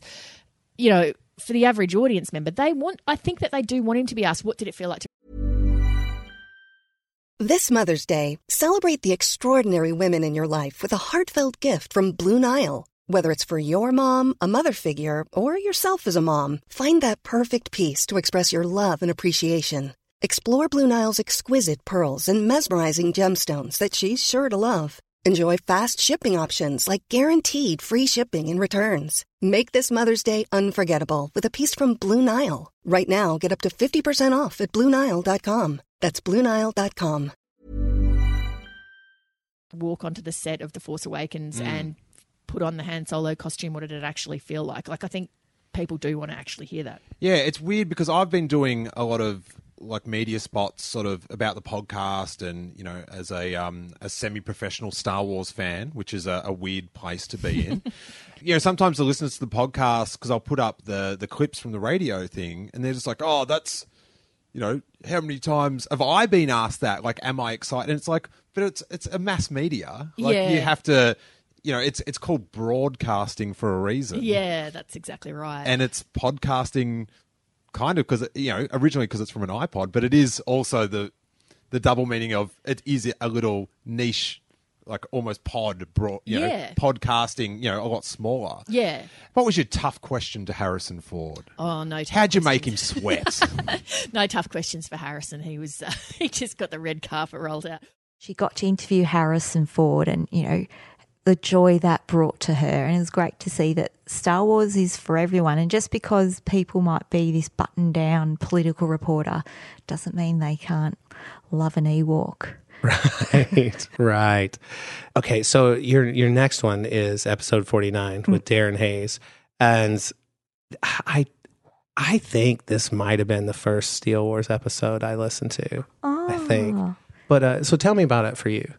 you know, for the average audience member, they want, I think that they do want him to be asked, what did it feel like to This Mother's Day, celebrate the extraordinary women in your life with a heartfelt gift from Blue Nile. Whether it's for your mom, a mother figure, or yourself as a mom, find that perfect piece to express your love and appreciation. Explore Blue Nile's exquisite pearls and mesmerizing gemstones that she's sure to love. Enjoy fast shipping options like guaranteed free shipping and returns. Make this Mother's Day unforgettable with a piece from Blue Nile. Right now, get up to 50% off at BlueNile.com. That's BlueNile.com. walk onto the set of The Force Awakens Mm. and put on the Han Solo costume? What did it actually feel like? Like, I think people do want to actually hear that. Yeah, it's weird because I've been doing a lot of like media spots sort of about the podcast and you know as a um a semi-professional Star Wars fan which is a, a weird place to be in. You know sometimes the listeners to the podcast because I'll put up the the clips from the radio thing and they're just like oh that's you know how many times have I been asked that? Like am I excited? And it's like but it's it's a mass media. Like Yeah. you have to you know it's it's called broadcasting for a reason. Yeah, that's exactly right. and it's podcasting kind of because you know originally because it's from an iPod, but it is also the the double meaning of it is a little niche, like almost pod brought you know podcasting you know a lot smaller. yeah. What was your tough question to Harrison Ford? Oh no! tough How'd you make him sweat? no tough questions for Harrison. He was uh, he just got the red carpet rolled out. She got to interview Harrison Ford and, you know, the joy that brought to her. And it was great to see that Star Wars is for everyone. And just because people might be this button down political reporter doesn't mean they can't love an Ewok. right, right. Okay, so your your next one is episode forty nine with Darren Hayes, and I I think this might have been the first Steele Wars episode I listened to. I think, Oh. but uh, so tell me about it for you.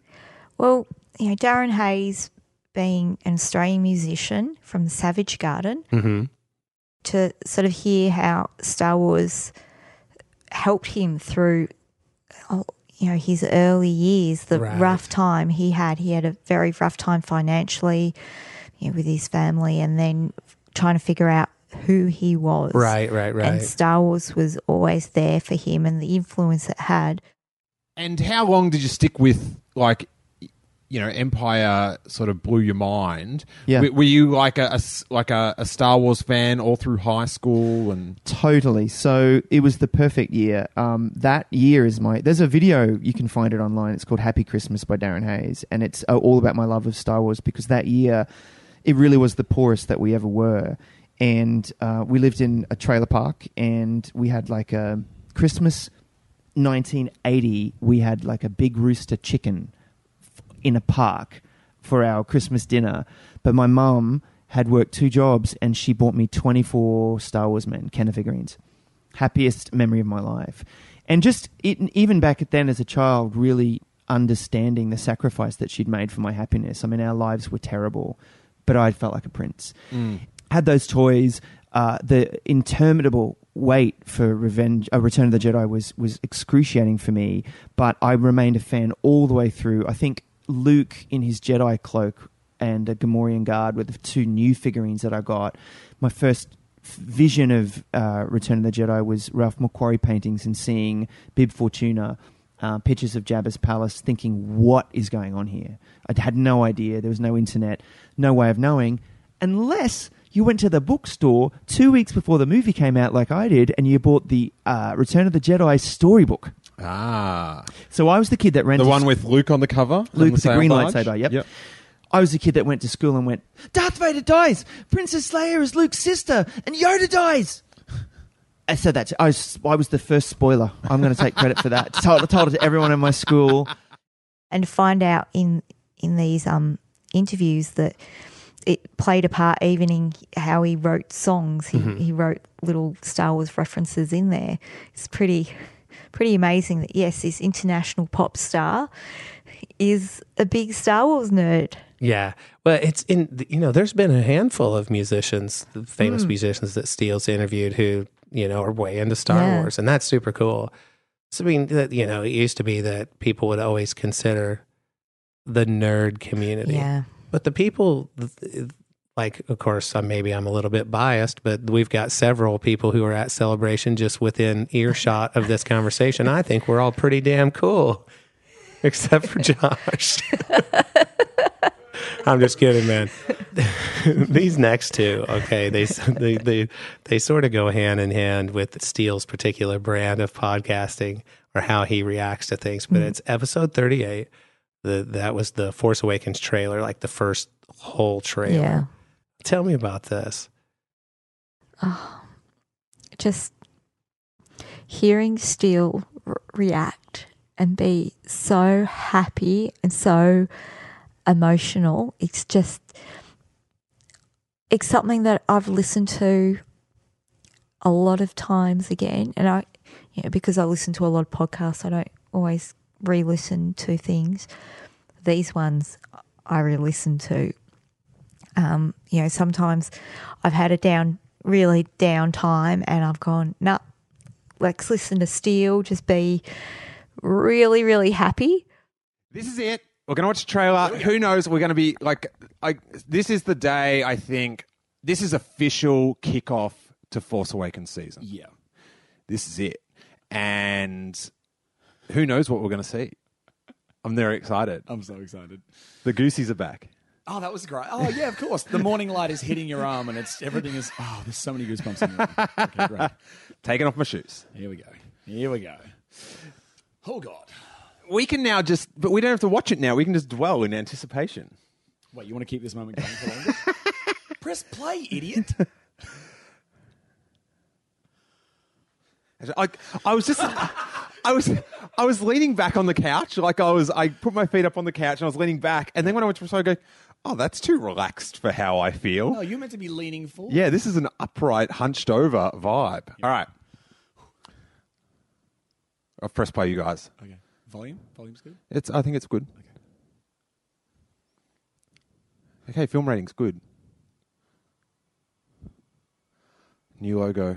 Well, you know, Darren Hayes being an Australian musician from the Savage Garden, Mm-hmm. to sort of hear how Star Wars helped him through, oh, you know, his early years, the Right. rough time he had. He had a very rough time financially, you know, with his family, and then trying to figure out who he was. Right, right, right. And Star Wars was always there for him, and the influence it had. and how long did you stick with like? You know, Empire sort of blew your mind. Yeah. Were, were you like a, a like a, a Star Wars fan all through high school and Totally. So it was the perfect year. Um, that year is my. There's a video you can find it online. It's called "Happy Christmas" by Darren Hayes, and it's uh, all about my love of Star Wars because that year it really was the poorest that we ever were. And uh, we lived in a trailer park, and we had like a Christmas 1980. We had like a big rooster chicken in a park for our Christmas dinner. But my mum had worked two jobs, and she bought me 24 Star Wars men Kenner figurines. Happiest memory of my life. And just it, even back then as a child, really understanding the sacrifice that she'd made for my happiness. I mean, our lives were terrible, but I felt like a prince. Mm. Had those toys. Uh, the interminable wait for Revenge, uh, Return of the Jedi was was excruciating for me, but I remained a fan all the way through. I think Luke in his Jedi cloak and a Gamorrean guard were the two new figurines that I got. My first vision of uh, Return of the Jedi was Ralph McQuarrie paintings and seeing Bib Fortuna. Uh, pictures of Jabba's palace, thinking, what is going on here? I had no idea. There was no internet, no way of knowing, unless you went to the bookstore two weeks before the movie came out, like I did, and you bought the uh, Return of the Jedi storybook. Ah. So I was the kid that ran The to one s- with Luke on the cover? Luke and with the sail green barge? lightsaber. Yep. Yep. I was the kid that went to school and went, Darth Vader dies, Princess Leia is Luke's sister, and Yoda dies. I said that. To, I was I was the first spoiler. I'm going to take credit for that. told, told it to everyone in my school. and find out in in these um interviews that it played a part even in how he wrote songs. He Mm-hmm. Mhm. he wrote little Star Wars references in there. It's pretty pretty amazing that yes, this international pop star is a big Star Wars nerd. Yeah, Well, it's in you know there's been a handful of musicians, famous Mm. musicians that Steele's interviewed who you know are way into Star Yeah. Wars, and that's super cool. So I mean, that you know, it used to be that people would always consider the nerd community, Yeah. but the people like, of course, uh, maybe I'm a little bit biased, but we've got several people who are at Celebration just within earshot of this conversation. I think we're all pretty damn cool, except for Josh. I'm just kidding, man. These next two, okay, they they they they sort of go hand in hand with Steele's particular brand of podcasting or how he reacts to things. But Mhm. it's episode 38. The that was the Force Awakens trailer, like the first whole trailer. Yeah. Tell me about this. Oh, just hearing Steele r- react and be so happy and so emotional. It's just, it's something that I've listened to a lot of times again. And I, you know, because I listen to a lot of podcasts, I don't always re listen to things. These ones I re listen to. Um, you know, sometimes I've had a down, really down time and I've gone, nah, let's listen to Steele, just be really, really happy. This is it. We're going to watch the trailer. Who knows? We're going to be like, I, this is the day, I think, this is official kickoff to Force Awakens season. Yeah. This is it. And who knows what we're going to see? I'm very excited. I'm so excited. The Goosies are back. Oh, that was great. Oh, yeah, of course. The morning light is hitting your arm, and it's everything is. Oh, there's so many goosebumps. In there. Okay, great. Taking off my shoes. Here we go. Here we go. Oh God. We can now just, but we don't have to watch it now. We can just dwell in anticipation. Wait, you want to keep this moment going for longer? Press play, idiot. I, I was just, I was, I was leaning back on the couch, like I was. I put my feet up on the couch and I was leaning back, and then when I went to I go, oh, that's too relaxed for how I feel. No, you're meant to be leaning forward. Yeah, this is an upright, hunched over vibe. All right, I've pressed play, you guys. Okay. Volume? Volume's good. It's. I think it's good. Okay, Okay, film rating's good. New logo.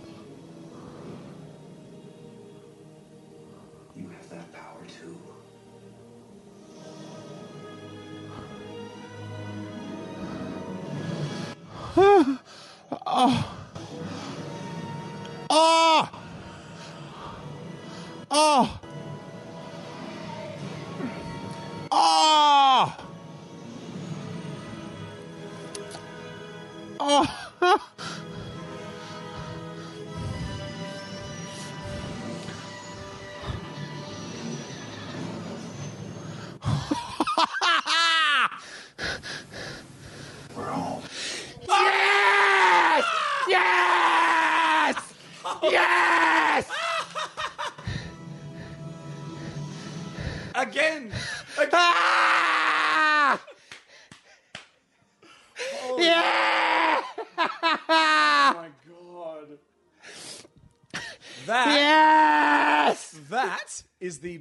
Oh.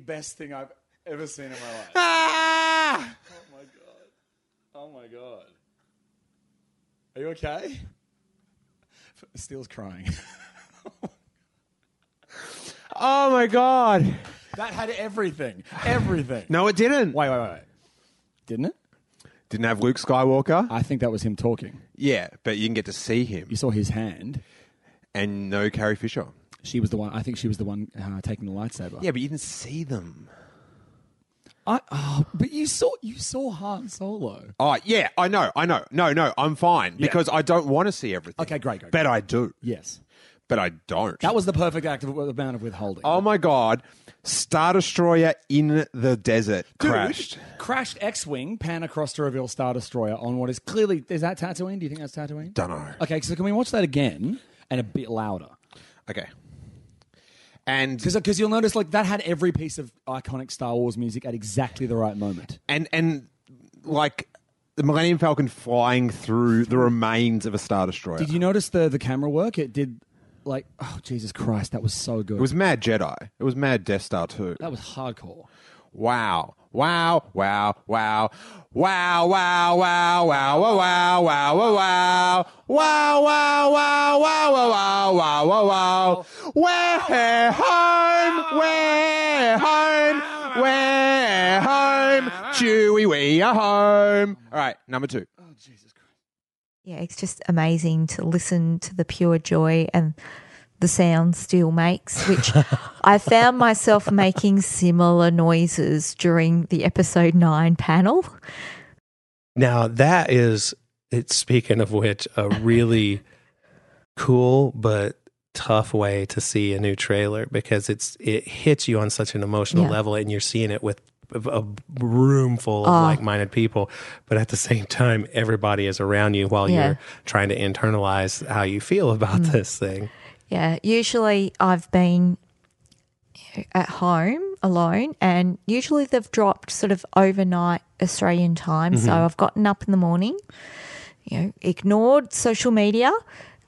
Best thing I've ever seen in my life. Ah! Oh my god. Oh my god. Are you okay? Steele's crying. Oh my god. that had everything. Everything. No, it didn't. Wait, wait, wait. Didn't it? Didn't have Luke Skywalker. I think that was him talking. Yeah, but you can get to see him. You saw his hand. And no Carrie Fisher. She was the one. I think she was the one uh, taking the lightsaber. Yeah, but you didn't see them. I. Oh, but you saw you saw Han Solo. Oh, yeah, I know, I know. No, no, I'm fine Yeah. because I don't want to see everything. Okay, great, great. But I do. Yes. But I don't. That was the perfect act of amount of withholding. Oh my god. Star Destroyer in the desert Dude, crashed. Crashed X-wing, pan across to reveal Star Destroyer on what is clearly is that Tatooine? Do you think that's Tatooine? Don't know. Okay, so can we watch that again and a bit louder? Okay. And because you'll notice like that had every piece of iconic Star Wars music at exactly the right moment. and and like the Millennium Falcon flying through the remains of a Star Destroyer. Did you notice the the camera work? It did like oh Jesus Christ, that was so good. It was Mad Jedi. It was Mad Death Star too. that was hardcore. Wow. Wow, wow, wow. Wow, wow, wow, wow, wow, wow, wow, wow, wow. Wow, wow, wow, wow, wow, wow, wow, wow. wow. We're home, we're home, we're home. Chewie, we are home. All right, number two. Oh, Jesus Christ. Yeah, it's just amazing to listen to the pure joy and the sound Steele makes, which I found myself making similar noises during the episode nine panel. Now that is it's speaking of which a really cool but tough way to see a new trailer because it's it hits you on such an emotional Yeah. level and you're seeing it with a room full of Oh. like-minded people but at the same time everybody is around you while Yeah. you're trying to internalize how you feel about Mm. this thing Yeah, usually I've been at home alone, and usually they've dropped sort of overnight Australian time. So Mhm. I've gotten up in the morning, you know, ignored social media,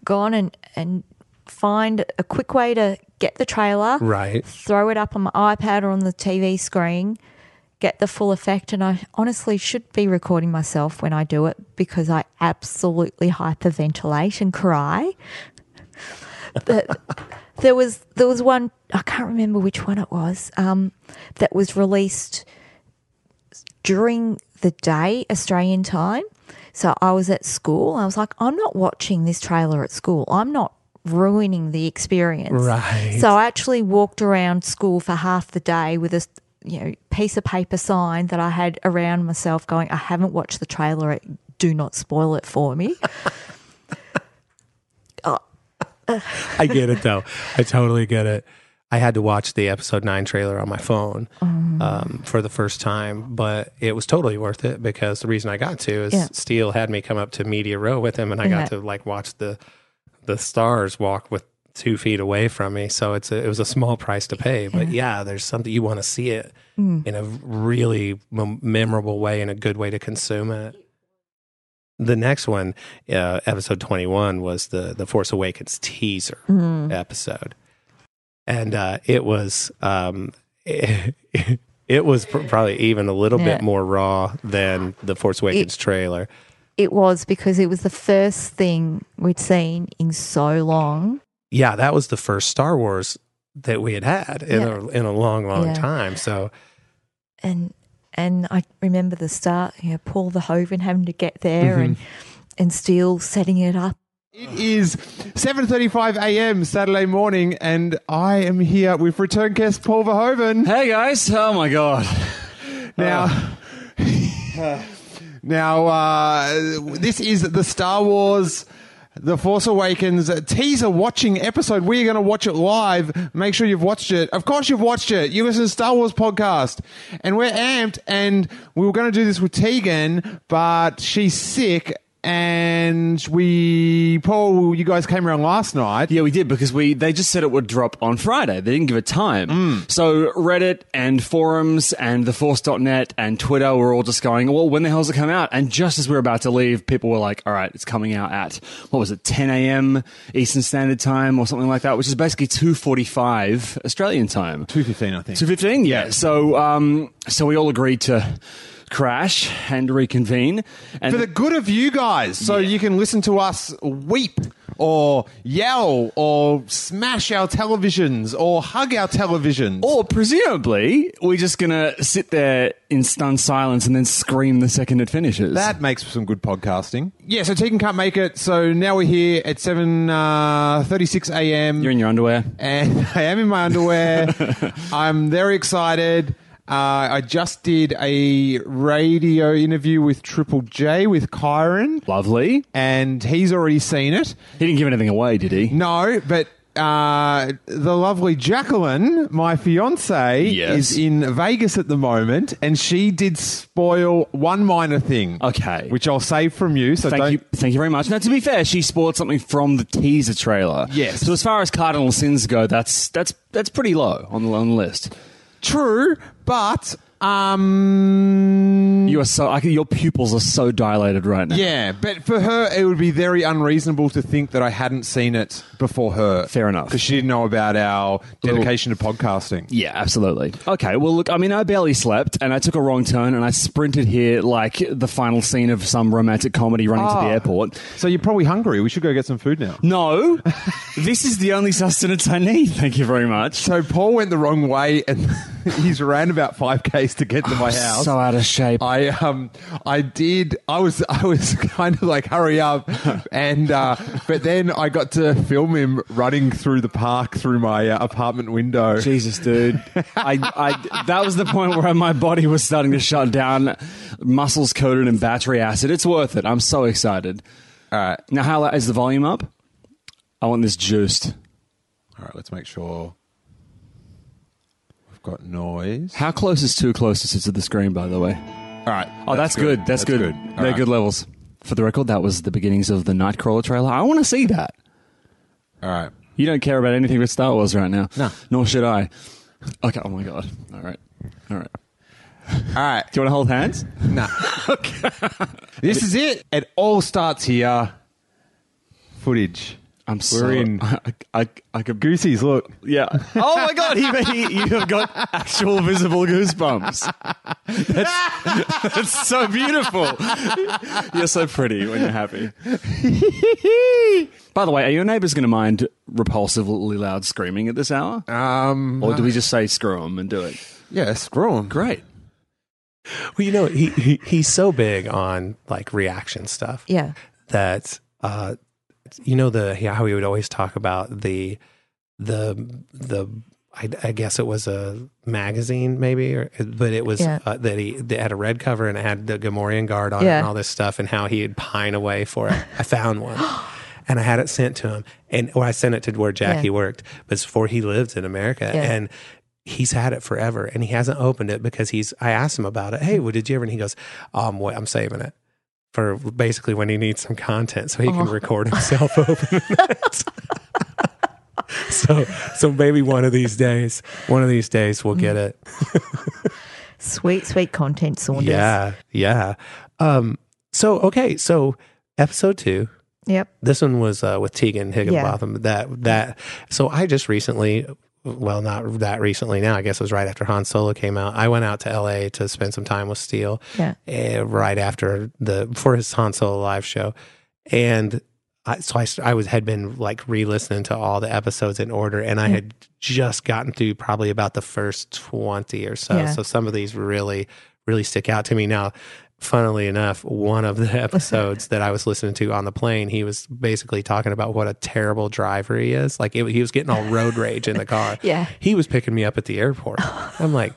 gone and and find a quick way to get the trailer, Right. Throw it up on my iPad or on the TV screen. Get the full effect, and I honestly should be recording myself when I do it because I absolutely hyperventilate and cry but there was there was one I can't remember which one it was um, that was released during the day Australian time. So I was at school. I was like, I'm not watching this trailer at school. I'm not ruining the experience. Right. So I actually walked around school for half the day with a you know piece of paper sign that I had around myself, going, I haven't watched the trailer. Do not spoil it for me. I get it though. I totally get it. I had to watch the episode nine trailer on my phone Mm. um, for the first time, but it was totally worth it because the reason I got to is Yeah. Steele had me come up to Media Row with him, and I got to like watch the the stars walk with two feet away from me. So it's a, it was a small price to pay, but yeah, there's something you want to see it Mm. in a really mem- memorable way and a good way to consume it. The next one, uh, episode 21, was the the Force Awakens teaser Mm. episode, and uh, it was um, it, was pr- probably even a little Yeah. bit more raw than the Force Awakens trailer. It was because it was the first thing we'd seen in so long. Yeah, that was the first Star Wars that we had had in Yeah. a in a long, long Yeah. time. So and and I remember the start, you know, Paul Verhoeven having to get there and Mm-hmm. and Steele setting it up It is 7:35 a.m. Saturday morning, and I am here with return guest Paul Verhoeven. Hey guys! Oh my god! Now, now uh, this is the Star Wars. The Force Awakens teaser watching episode. We're going to watch it live. Make sure you've watched it. Of course, you've watched it. You listen to Star Wars podcast, and we're amped. And we were going to do this with Tegan, but she's sick, and we Paul, you guys came around last night. Yeah, we did because we they just said it would drop on Friday. They didn't give a time. So Reddit and forums and theforce.net and Twitter were all just going, well, when the hell's it come out? And just as we were about to leave, people were like, all right, it's coming out at, what was it, 10 a.m. Eastern Standard Time or something like that, which is basically 2.45 Australian time. 2.15, I think. 2.15, yeah. So, um, so we all agreed to crash and reconvene. And for the good of you guys, so you can listen to us weep or yell or smash our televisions or hug our televisions. Or presumably, we're just going to sit there in stunned silence and then scream the second it finishes. That makes for some good podcasting. Yeah, so Tegan can't make it, so now we're here at 7.36 uh, a.m. You're in your underwear. And I am in my underwear. I'm very excited. Uh, I just did a radio interview with Triple J with Kyron. Lovely. And he's already seen it. He didn't give anything away, did he? No, but uh, the lovely Jacqueline, my fiance, Yes. is in Vegas at the moment, and she did spoil one minor thing. Okay. Which I'll save from you. So thank don't. you, thank you very much. Now, to be fair, she spoiled something from the teaser trailer. Yes. So as far as cardinal sins go, that's that's that's pretty low on the on the list. True, but um, you are so I, your pupils are so dilated right now. Yeah, but for her, it would be very unreasonable to think that I hadn't seen it before her. Fair enough. Because she didn't know about our dedication to podcasting. Yeah, absolutely. Okay, well, look, I mean, I barely slept and I took a wrong turn and I sprinted here like the final scene of some romantic comedy running to the Oh. airport. So you're probably hungry. We should go get some food now. No, this is the only sustenance I need. Thank you very much. So Paul went the wrong way and he's ran about five k's to get to my house. So out of shape. I um I did I was I was kind of like hurry up and uh, but then I got to film him running through the park through my uh, apartment window. Jesus, dude. I, I, that was the point where my body was starting to shut down, muscles coated in battery acid. It's worth it. I'm so excited. All right. Now, how is the volume up? I want this juiced. All right, let's make sure got noise. How close is too close to to the screen, by the way? All right. Oh, that's, good. That's, good. All They're right. good levels. For the record, that was the beginnings of the Nightcrawler trailer. I want to see that. All right. You don't care about anything but Star Wars right now. No. Nor should I. Okay. Oh my god. All right. All right. All right. Do you want to hold hands? No. This is it. It all starts here. Footage. I'm We're so, in. I, I, I could. Goosies, look. Yeah. Oh my god, he, he, you have got actual visible goosebumps. That's, that's so beautiful. You're so pretty when you're happy. By the way, are your neighbours going to mind repulsively loud screaming at this hour? Um, Or do we just say screw them and do it? Yeah, screw them. Great. Well, you know, he, he he's so big on like reaction stuff. Yeah. That uh, you know the how he would always talk about the the the I, I guess it was a magazine maybe, or, but it was Yeah. uh, that he that had a red cover and it had the Gamorrean guard on it and all this stuff, and how he'd pine away for it. I found one. And I had it sent to him, and or I sent it to where Jackie Yeah. worked, but it's before he lived in America, Yeah. and he's had it forever and he hasn't opened it because he's I asked him about it. Hey, well, did you ever? And he goes, um, what, I'm saving it for basically when he needs some content so he can Oh. record himself opening it. so so maybe one of these days, one of these days we'll get it. Sweet, sweet content, Saunders. Yeah, yeah. Um, so okay, so episode two. Yep. This one was uh, with Tegan Higginbotham. That that. So I just recently, well, not that recently. Now I guess it was right after Han Solo came out. I went out to L.A. to spend some time with Steele. Yeah. uh, right after the for his Han Solo live show, and I, so I I was had been like re-listening to all the episodes in order, and I had just gotten through probably about the first twenty or so. Yeah. So some of these really really stick out to me now. Funnily enough, one of the episodes that I was listening to on the plane, he was basically talking about what a terrible driver he is. Like it, he was getting all road rage in the car. Yeah. He was picking me up at the airport. I'm like,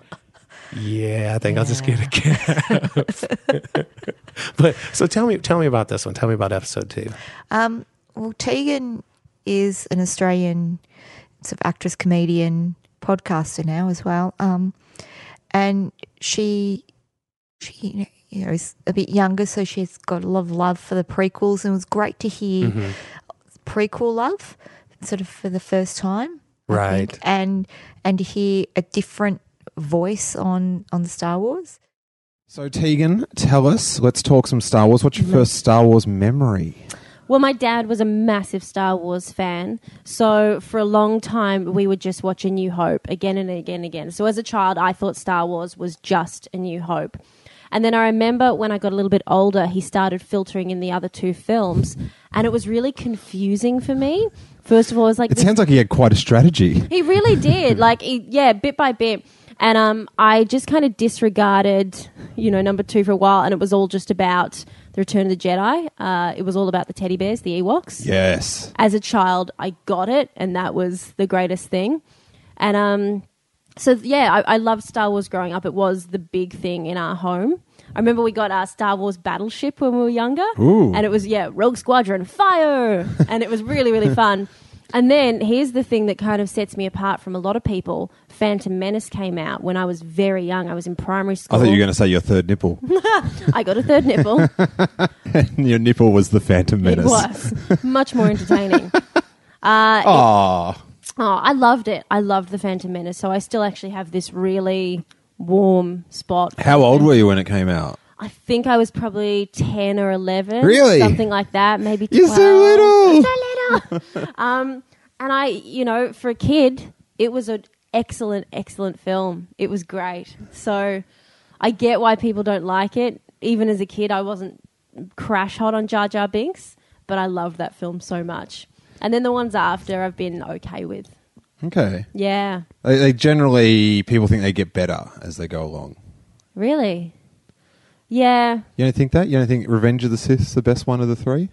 yeah, I think I'll just get a cab. but so tell me, tell me about this one. Tell me about episode two. Um, well, Tegan is an Australian sort of actress, comedian, podcaster now as well. Um, and she, she, you know, is a bit younger, so she's got a lot of love for the prequels, and it was great to hear Mhm. prequel love, sort of for the first time, Right. think, and and to hear a different voice on on the Star Wars. So Tegan, tell us. Let's talk some Star Wars. What's your first Star Wars memory? Well, my dad was a massive Star Wars fan. So for a long time, we would just watch A New Hope again and again and again. So as a child, I thought Star Wars was just A New Hope. And then I remember when I got a little bit older, he started filtering in the other two films. And it was really confusing for me. First of all, it was like It this- sounds like he had quite a strategy. he really did. Like, he, yeah, bit by bit. And um, I just kind of disregarded, you know, number two for a while, and it was all just about the Return of the Jedi. Uh, it was all about the teddy bears, the Ewoks. Yes. As a child, I got it, and that was the greatest thing. And um, so yeah, I, I loved Star Wars growing up. It was the big thing in our home. I remember we got our Star Wars Battleship when we were younger, Ooh. and it was yeah, Rogue Squadron, fire, and it was really really fun. And then here's the thing that kind of sets me apart from a lot of people. Phantom Menace came out when I was very young. I was in primary school. I thought you were going to say your third nipple. I got a third nipple. and your nipple was the Phantom Menace. It was much more entertaining. Uh, it-. Oh, I loved it. I loved the Phantom Menace. So I still actually have this really warm spot. How old were you when it came out? I think I was probably 10 or 11. Really? Something like that. Maybe 12. You're so little. I'm so little. um, and I, you know, for a kid, it was an excellent, excellent film. It was great. So I get why people don't like it. Even as a kid, I wasn't crash hot on Jar Jar Binks, but I loved that film so much. And then the ones after, I've been okay with. Okay. Yeah. They, they generally, people think they get better as they go along. Really? Yeah. You don't think that? You don't think Revenge of the Sith is the best one of the three?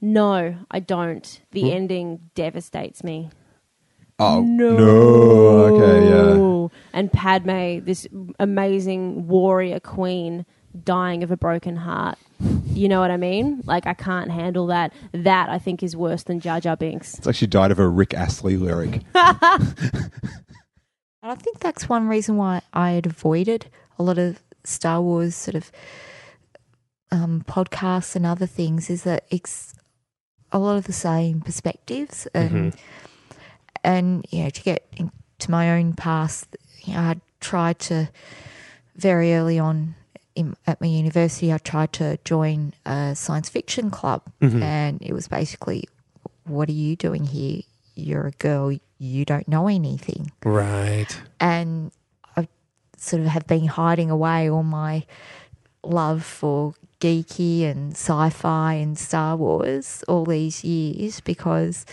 No, I don't. The Hmm. ending devastates me. Oh, no. no. Okay, yeah. And Padme, this amazing warrior queen, dying of a broken heart. You know what I mean? Like, I can't handle that. That, I think, is worse than Jar Jar Binks. It's like she died of a Rick Astley lyric. And I think that's one reason why I had avoided a lot of Star Wars sort of um, podcasts and other things is that it's a lot of the same perspectives and Mhm. and you know to get into my own past, you know, I tried to very early on in, at my university, I tried to join a science fiction club, Mhm. and it was basically, "What are you doing here? You're a girl. You don't know anything." Right. and I sort of have been hiding away all my love for geeky and sci-fi and Star Wars all these years because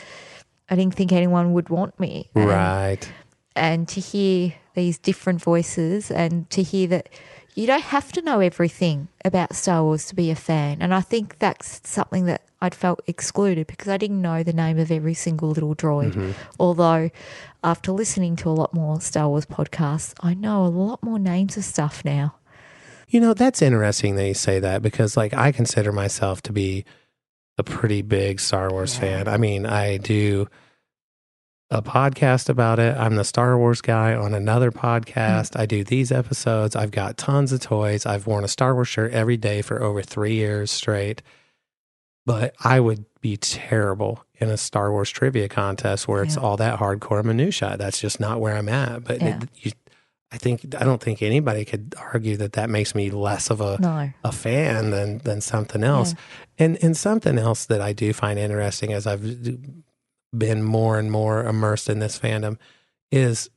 I didn't think anyone would want me. And- Right. And to hear these different voices and to hear that you don't have to know everything about Star Wars to be a fan. And I think that's something that I'd felt excluded because I didn't know the name of every single little droid. Mhm. Although, after listening to a lot more Star Wars podcasts, I know a lot more names of stuff now. You know, that's interesting that you say that because, like, I consider myself to be a pretty big Star Wars fan. I mean, I do a podcast about it. I'm the Star Wars guy on another mm-hmm. podcast. I do these episodes. I've got tons of toys. I've worn a Star Wars shirt every day for over three years straight. But I would be terrible in a Star Wars trivia contest where it's Yeah. all that hardcore minutia. That's just not where I'm at. But Yeah. it, you, I think I don't think anybody could argue that that makes me less of a No. a fan than than something else. And and something else that I do find interesting as I've been more and more immersed in this fandom is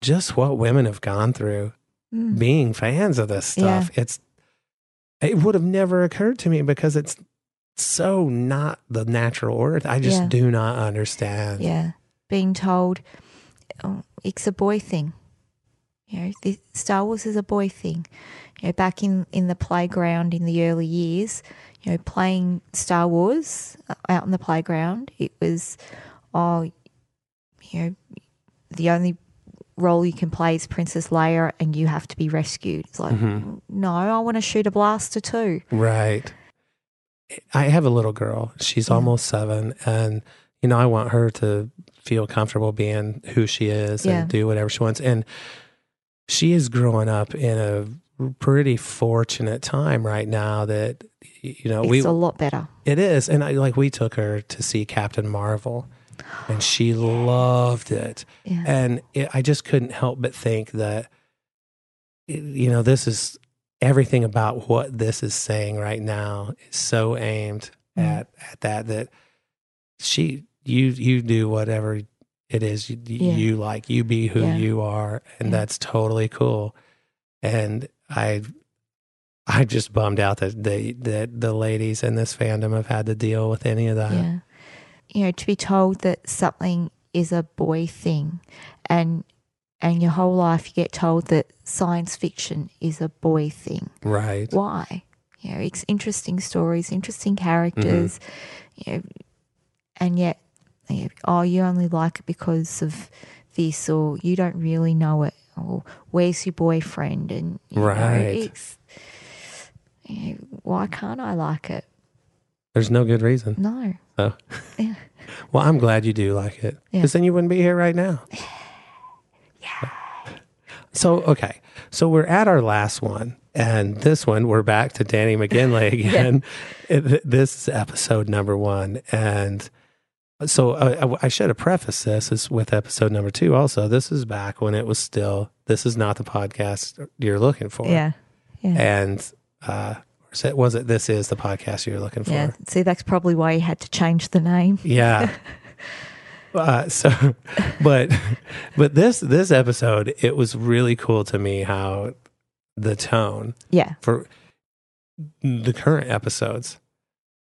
just what women have gone through Mm. being fans of this stuff. It's it would have never occurred to me because it's so not the natural order. I just Yeah. do not understand. Yeah. Being told oh, it's a boy thing. You know, the, Star Wars is a boy thing. you know, back in, in the playground in the early years, you know, playing Star Wars uh, out in the playground, it was, oh, you know, the only role you can play is Princess Leia and you have to be rescued. It's like, Mhm. no, I want to shoot a blaster too. Right. I have a little girl. She's almost seven, and you know I want her to feel comfortable being who she is Yeah. and do whatever she wants. And she is growing up in a pretty fortunate time right now that you know It's we a lot better. It is, and I like we took her to see Captain Marvel, and she loved it. Yeah. And it, I just couldn't help but think that you know this is everything about what this is saying right now is so aimed Mm. at at that that she you you do whatever it is you, Yeah. you like you be who Yeah. you are and that's totally cool and i i just bummed out that the that the ladies in this fandom have had to deal with any of that Yeah. You know, to be told that something is a boy thing and and your whole life you get told that science fiction is a boy thing. right Why? You know, it's interesting stories, interesting characters, mm-hmm. you know, and yet, you know, oh, you only like it because of this, or you don't really know it, or where's your boyfriend? And know, Right. you know, why can't I like it? there's no good reason No. so Yeah. well i'm glad you do like it Yeah. because then you wouldn't be here right now yeah. So okay, so we're at our last one, and this one we're back to Danny McGinley again. It- This is episode number one, and so uh, I, I should have prefaced this is with episode number two. Also, this is back when it was still. This is not the podcast you're looking for. Yeah. Yeah. and uh, was it, was it? This is the podcast you're looking for. Yeah. See, that's probably why you had to change the name. Yeah. Uh, so, but, but this this episode, it was really cool to me how the tone, Yeah. for the current episodes,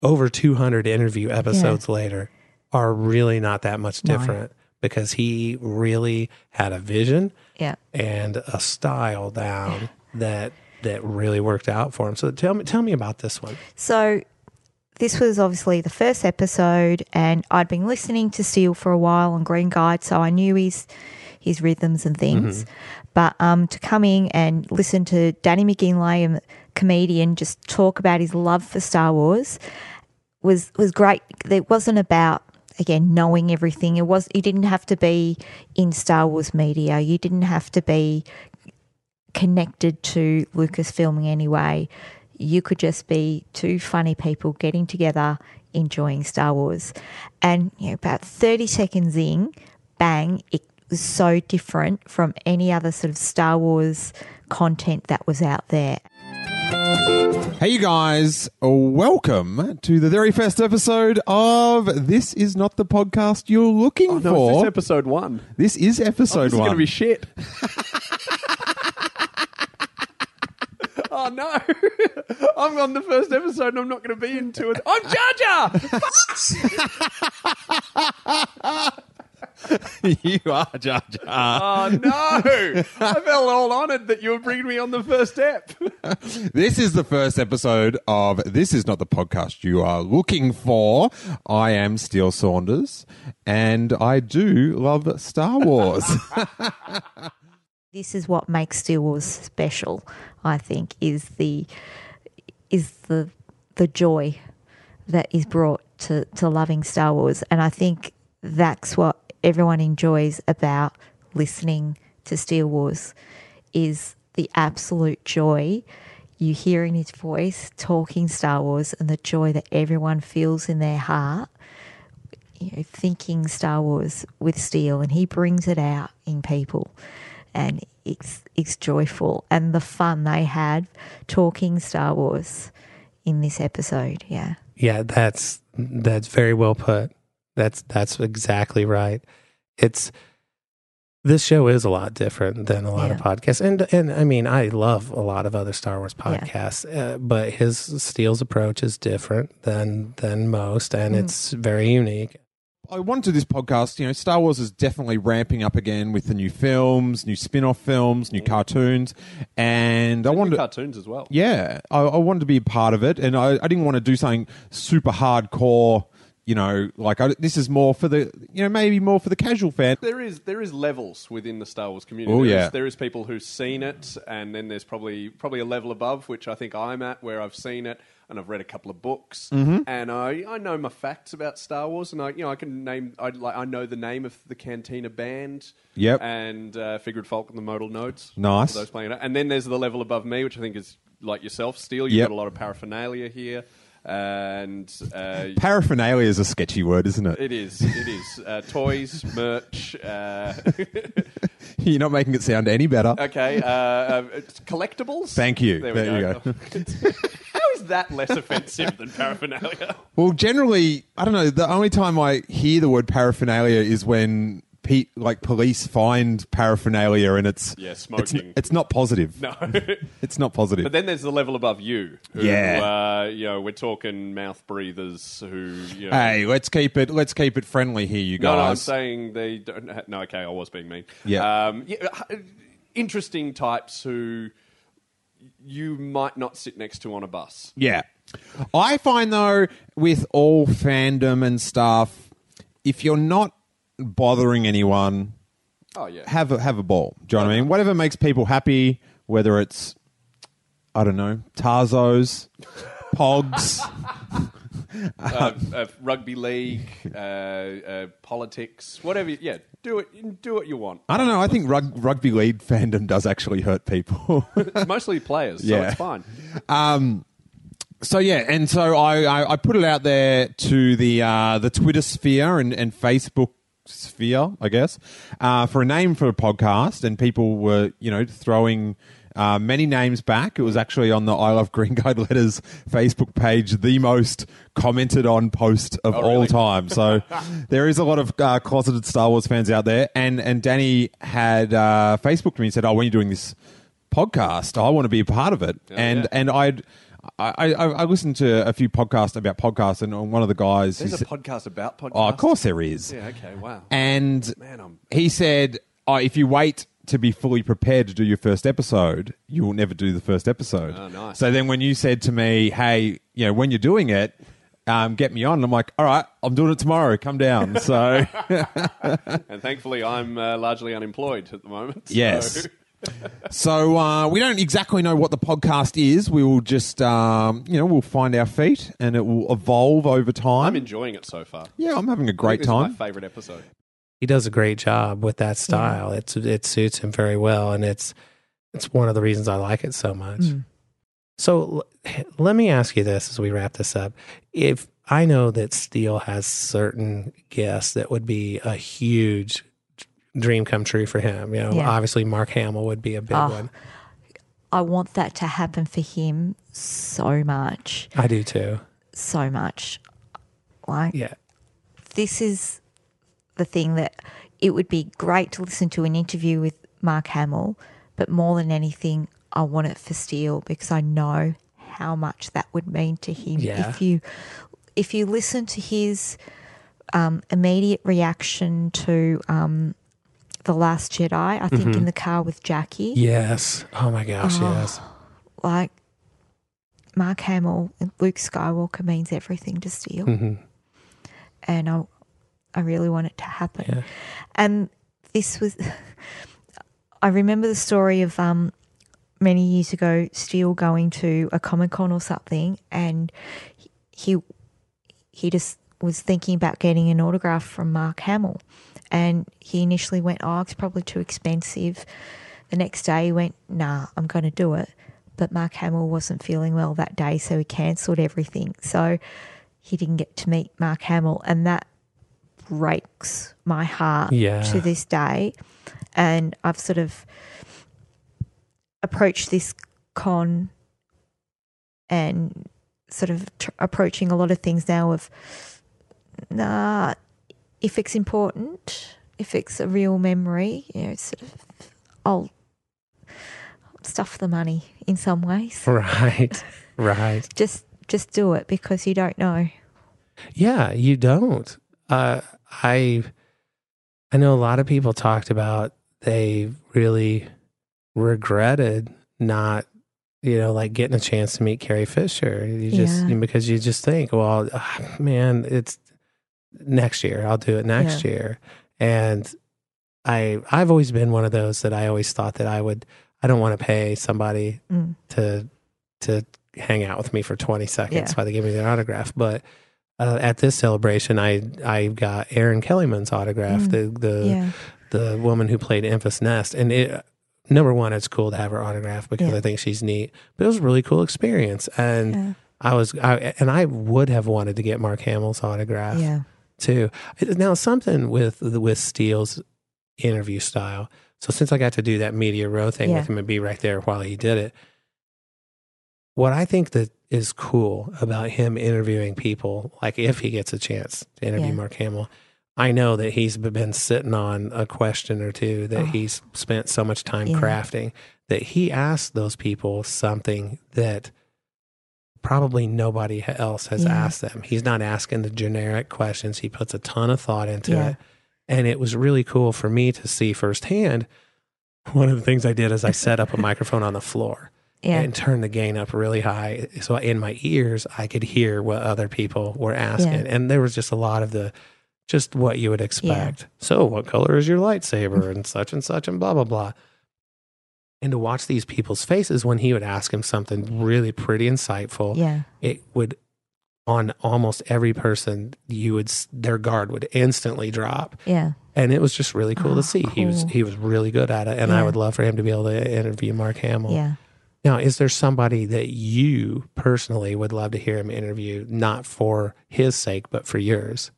over two hundred interview episodes later, are really not that much No. different because he really had a vision, Yeah. and a style down that that really worked out for him. So tell me tell me about this one. So this was obviously the first episode, and I'd been listening to Steele for a while on Green Guide, so I knew his his rhythms and things. Mhm. But um, to come in and listen to Danny McGinley, a comedian, just talk about his love for Star Wars was was great. It wasn't about again knowing everything. It was. You didn't have to be in Star Wars media. You didn't have to be connected to Lucasfilm in any way. You could just be two funny people getting together, enjoying Star Wars. And you know, about 30 seconds in, bang, it was so different from any other sort of Star Wars content that was out there. Hey, you guys, welcome to the very first episode of This Is Not the Podcast You're Looking Oh, no, For. This is episode one? This is episode oh, this is one. going to be shit. oh no! I'm on the first episode and I'm not going to be into it. I'm Jar Jar. you are Jar Jar. Oh no! I felt all honoured that you were bringing me on the first step. This is the first episode of This Is Not the Podcast You Are Looking For. I am Steele Saunders, and I do love Star Wars. this is what makes Star Wars special. I think is the is the the joy that is brought to to loving Star Wars, and I think that's what everyone enjoys about listening to Steele Wars is the absolute joy you hear in his voice talking Star Wars and the joy that everyone feels in their heart you know, thinking Star Wars with Steele, and he brings it out in people, and it's it's joyful, and the fun they had talking Star Wars in this episode. Yeah, Yeah, that's that's very well put. That's that's exactly right. It's this show is a lot different than a lot of podcasts, and and I mean I love a lot of other Star Wars podcasts, uh, but his Steele's approach is different than than most, and Mm. it's very unique. I want to do this podcast. You know, Star Wars is definitely ramping up again with the new films, new spin-off films, new cartoons, and I And new wanted cartoons as well. Yeah, I, I wanted to be a part of it, and I, I didn't want to do something super hardcore. You know, like I, this is more for the you know maybe more for the casual fan. There is there is levels within the Star Wars community. Oh, There is- yeah. there is people who've seen it, and then there's probably probably a level above, which I think I'm at, where I've seen it and I've read a couple of books, Mhm. and I, I know my facts about Star Wars, and I you know I can name I like I know the name of the Cantina band, Yep. and uh, Figured Folk and the Modal Nodes, Nice. those playing it, and then there's the level above me, which I think is like yourself, Steele. You've Yep. got a lot of paraphernalia here. And uh, Paraphernalia is a sketchy word, isn't it? it is. It is. Uh, toys, merch. Uh, You're not making it sound any better. okay. Uh, uh, collectibles. Thank you. There we There you go. How is that less offensive than paraphernalia? Well, generally, I don't know. The only time I hear the word paraphernalia is when pe- like police find paraphernalia and it's Yeah, It's, smoking. it's not positive. No. it's not positive. But then there's the level above you. Who, Yeah. Uh, you know, we're talking mouth breathers who. You know, hey, let's keep it. Let's keep it friendly here, you guys. No, no, I'm saying they don't. Ha- no, okay, I was being mean. Yeah. Um, yeah uh, interesting types who you might not sit next to on a bus. Yeah. I find though with all fandom and stuff, if you're not bothering anyone, Oh, yeah. have a have a ball. Do you know what I mean? Whatever makes people happy, whether it's I don't know, Tazos, Pogs. uh, uh, rugby league, uh, uh, politics, whatever. Yeah, do it. Do what you want. I don't know. I think rug, rugby league fandom does actually hurt people. It's mostly players, so Yeah. it's fine. Um, so yeah, and so I, I, I put it out there to the uh, the Twitter sphere and, and Facebook sphere, I guess, uh, for a name for a podcast, and people were you know throwing. Uh, many names back. It was actually on the I Love Green Guide Letters Facebook page, the most commented on post of Oh, all really? time. So there is a lot of uh, closeted Star Wars fans out there. And and Danny had uh, Facebooked me and said, "Oh, when you're doing this podcast, I want to be a part of it." and yeah. and I'd I, I, I listened to a few podcasts about podcasts, and one of the guys. There's a podcast about podcasts. Oh, of course there is. Yeah. Okay. Wow. And Man, I'm- he said, oh, if you wait to be fully prepared to do your first episode, you will never do the first episode. Oh, nice. So then when you said to me, hey, you know, when you're doing it, um, get me on. I'm like, all right, I'm doing it tomorrow. Come down. So and thankfully, I'm uh, largely unemployed at the moment. Yes. So uh, we don't exactly know what the podcast is. We will just, um, you know, we'll find our feet, and it will evolve over time. I'm enjoying it so far. Yeah, I'm having a great think this is time. my favorite episode. He does a great job with that style. It's it suits him very well, and it's it's one of the reasons I like it so much. Mm. So l- let me ask you this as we wrap this up: If I know that Steele has certain guests that would be a huge dream come true for him, you know, Yeah. obviously Mark Hamill would be a big Oh, one. I want that to happen for him so much, I do too. so much. Like, Yeah. this is the thing that it would be great to listen to an interview with Mark Hamill, but more than anything, I want it for Steele because I know how much that would mean to him Yeah. if you if you listen to his um, immediate reaction to um, the Last Jedi. I think Mhm. in the car with Jackie. Yes. Oh my gosh, Oh, yes. Like Mark Hamill and Luke Skywalker means everything to Steele, Mhm. and I, I really want it to happen. Yeah. And this was, I remember the story of um, many years ago, Steele going to a Comic Con or something, and he he just was thinking about getting an autograph from Mark Hamill, and he initially went, "Oh, it's probably too expensive." The next day, he went, "Nah, I'm going to do it." But Mark Hamill wasn't feeling well that day, so he cancelled everything. So he didn't get to meet Mark Hamill, and that breaks my heart Yeah. to this day. And I've sort of approached this con and sort of tr- approaching a lot of things now of nah if it's important if it's a real memory you know sort of i'll stuff the money in some ways Right. Right. just just do it because you don't know Yeah, you don't. Uh, I I know a lot of people talked about they really regretted not you know like getting a chance to meet Carrie Fisher. You just Yeah. because you just think, well, ah, man, it's next year. I'll do it next Yeah. year. And I I've always been one of those that I always thought that I would I don't want to pay somebody Mm. to to hang out with me for 20 seconds Yeah. while they give me their autograph. But uh, at this celebration, I I got Erin Kellyman's autograph, Mm. the the Yeah. the woman who played Enfys Nest, and it. Number one, it's cool to have her autograph because Yeah. I think she's neat. But it was a really cool experience, and Yeah. I was, I, and I would have wanted to get Mark Hamill's autograph Yeah. Too. Now, something with with Steele's interview style. So since I got to do that media row thing Yeah. with him and be right there while he did it, what I think that is cool about him interviewing people, like if he gets a chance to interview Yeah. Mark Hamill, I know that he's been sitting on a question or two that Oh. he's spent so much time Yeah. crafting that he asked those people something that probably nobody else has Yeah. asked them. He's not asking the generic questions. He puts a ton of thought into Yeah. it. And it was really cool for me to see firsthand. One of the things I did is I set up a microphone on the floor Yeah. and turned the gain up really high. So in my ears, I could hear what other people were asking. And there was just a lot of the, just what you would expect. So, what color is your lightsaber? and such and such, and blah, blah, blah. And to watch these people's faces when he would ask him something really pretty insightful, Yeah. it would, on almost every person, you would, their guard would instantly drop. Yeah. And it was just really cool Oh, to ah, see. He was he was really good at it, and I would love for him to be able to interview Mark Hamill. Yeah. Now, is there somebody that you personally would love to hear him interview, not for his sake, but for yours?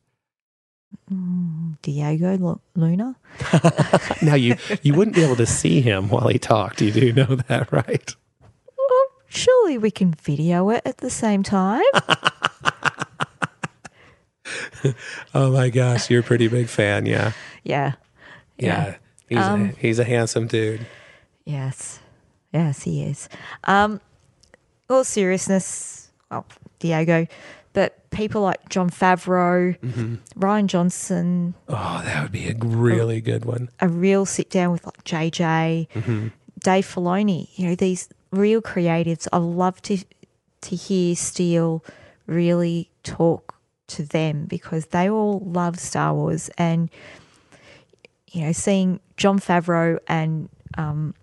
Diego Luna. now you you wouldn't be able to see him while he talked. You do know that, right? Surely we can video it at the same time. Oh my gosh, you're a pretty big fan, yeah. yeah. Yeah. He's Um, a, he's a handsome dude. Yes. Yes, he is. Um, all seriousness, well, Diego, but people like Jon Favreau, Mhm. Rian Johnson, Oh, that would be a really good one. a real sit down with like JJ, Mhm. Dave Filoni, you know, these real creatives. I love to to hear Steele really talk to them because they all love Star Wars and you know, seeing Jon Favreau and um,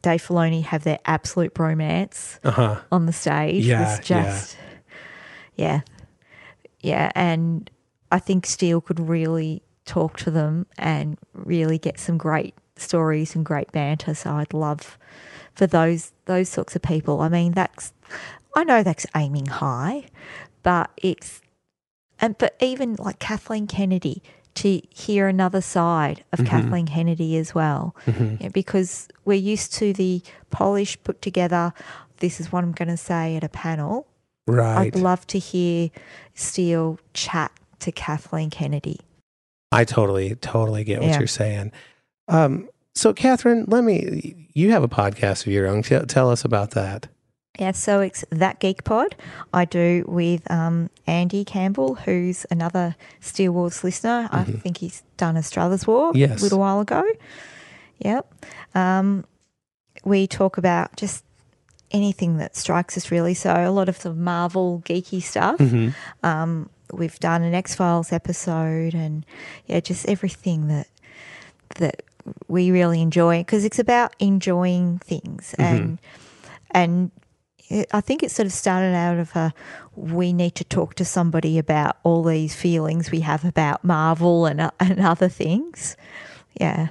Dave Filoni have their absolute bromance Uh-huh. on the stage Yeah, was just yeah. yeah. And I think Steele could really talk to them and really get some great stories and great banter. So I'd love for those those sorts of people. I mean, that's I know that's aiming high, but it's and but even like Kathleen Kennedy to hear another side of Mhm. Kathleen Kennedy as well, Mhm. Yeah, because we're used to the polished, put together. This is what I'm going to say at a panel. Right. I'd love to hear Steele chat to Kathleen Kennedy. I totally, totally get what Yeah. you're saying. Um, so, Catherine, let me. You have a podcast of your own. Tell, tell us about that. Yeah, so it's that Geek Pod I do with um, Andy Campbell, who's another Steele Wars listener. I think he's done a Struthers War Yes. a little while ago. Yep. Um, we talk about just anything that strikes us, really. So a lot of the Marvel geeky stuff. Mhm. Um, we've done an X Files episode, and yeah, just everything that that we really enjoy because it's about enjoying things Mhm. and and it, I think it sort of started out of a we need to talk to somebody about all these feelings we have about Marvel and uh, and other things. Yeah.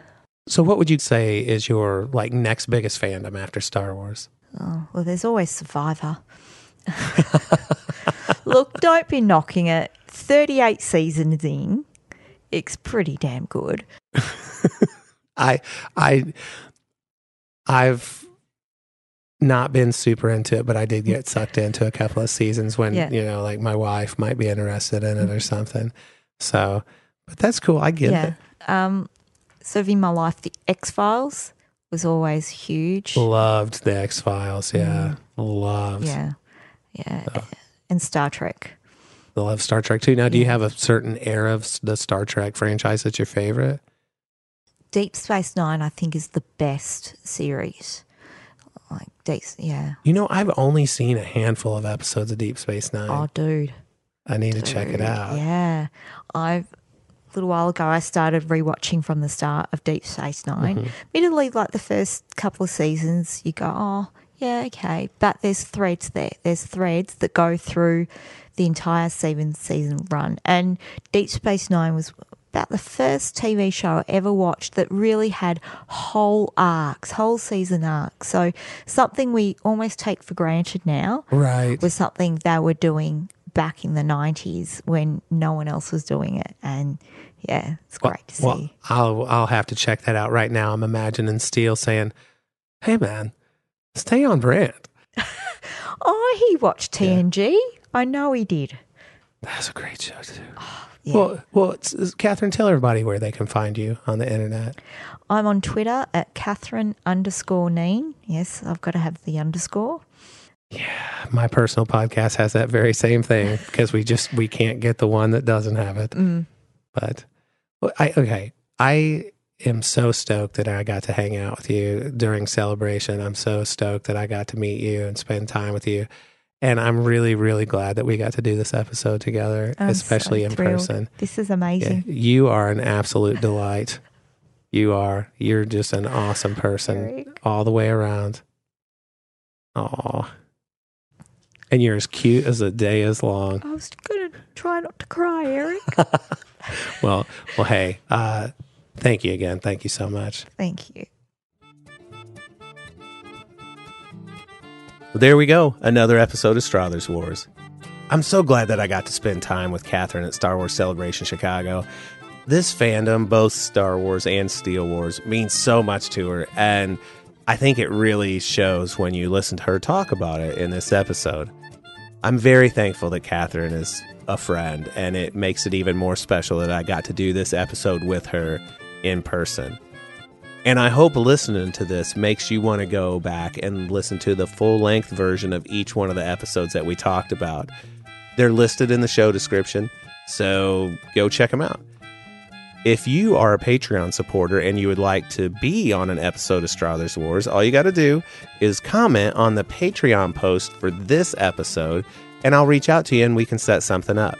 So, what would you say is your like next biggest fandom after Star Wars? Oh, well, there's always Survivor. Look, don't be knocking it. 38 seasons in, it's pretty damn good. I, I, I've not been super into it, but I did get sucked into a couple of seasons when Yeah. you know, like my wife might be interested in it or something. So, but that's cool. I get yeah. it. Um, in my life, the X Files was always huge. Loved the X Files. Yeah, mm. loved. Yeah. Yeah. Oh. And Star Trek. They love Star Trek too. Now, do you have a certain era of the Star Trek franchise that's your favorite? Deep Space Nine, I think, is the best series. Like Deep, yeah. You know, I've only seen a handful of episodes of Deep Space Nine. Oh, dude. I need to check it out. Yeah, I've a little while ago I started rewatching from the start of Deep Space 9 Mhm. Admittedly, like the first couple of seasons, you go, oh yeah, okay, but there's threads there. There's threads that go through the entire seven season run, and Deep Space Nine was about the first TV show I ever watched that really had whole arcs, whole season arcs. So something we almost take for granted now Right. was something they were doing back in the 90s when no one else was doing it. And yeah, it's great to see. Well, I'll I'll have to check that out right now. I'm imagining Steele saying, "Hey, man, stay on brand." oh, he watched TNG. I know he did. That's a great show too. Oh, yeah. Well, well, it's, it's- Catherine, tell everybody where they can find you on the internet. I'm on Twitter at Catherine underscore Neen. Yes, I've got to have the underscore. Yeah, my personal podcast has that very same thing because we just we can't get the one that doesn't have it. Mm. But well, I okay, I am so stoked that I got to hang out with you during celebration. I'm so stoked that I got to meet you and spend time with you. And I'm really, really glad that we got to do this episode together, I'm so especially in thrilled. person. This is Yeah, amazing. you are an absolute delight. You are. You're just an awesome person all the way around. Aw. And you're as cute as the day is long. I was going to try not to cry, Eric. Well, well, hey, uh, thank you again. Thank you so much. Thank you. Well, there we go. Another episode of Struthers Wars. I'm so glad that I got to spend time with Catherine at Star Wars Celebration Chicago. This fandom, both Star Wars and Steele Wars, means so much to her, and I think it really shows when you listen to her talk about it in this episode. I'm very thankful that Catherine is a friend, and it makes it even more special that I got to do this episode with her in person. And I hope listening to this makes you want to go back and listen to the full length version of each one of the episodes that we talked about. They're listed in the show description, so go check them out. If you are a Patreon supporter and you would like to be on an episode of Struthers Wars, all you got to do is comment on the Patreon post for this episode, and I'll reach out to you and we can set something up.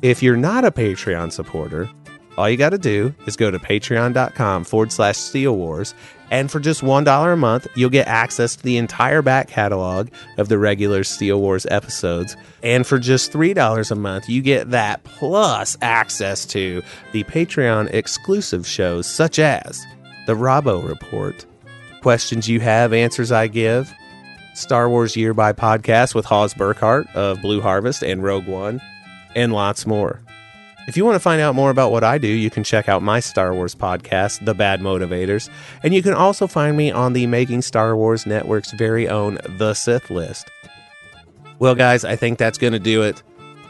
If you're not a Patreon supporter, all you got to do is go to patreon.com forward slash steele wars and for just $1 a month you'll get access to the entire back catalog of the regular steele wars episodes and for just $3 a month you get that plus access to the patreon exclusive shows such as the Robbo Report, Questions You Have, Answers I Give, Star Wars Year by Podcast with Hawes Burkhart of Blue Harvest and Rogue One, and lots more. If you want to find out more about what I do, you can check out my Star Wars podcast, The Bad Motivators, and you can also find me on the Making Star Wars Network's very own The Sith List. Well, guys, I think that's going to do it.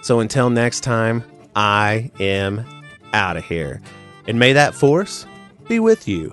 So until next time, I am out of here. And may that force be with you.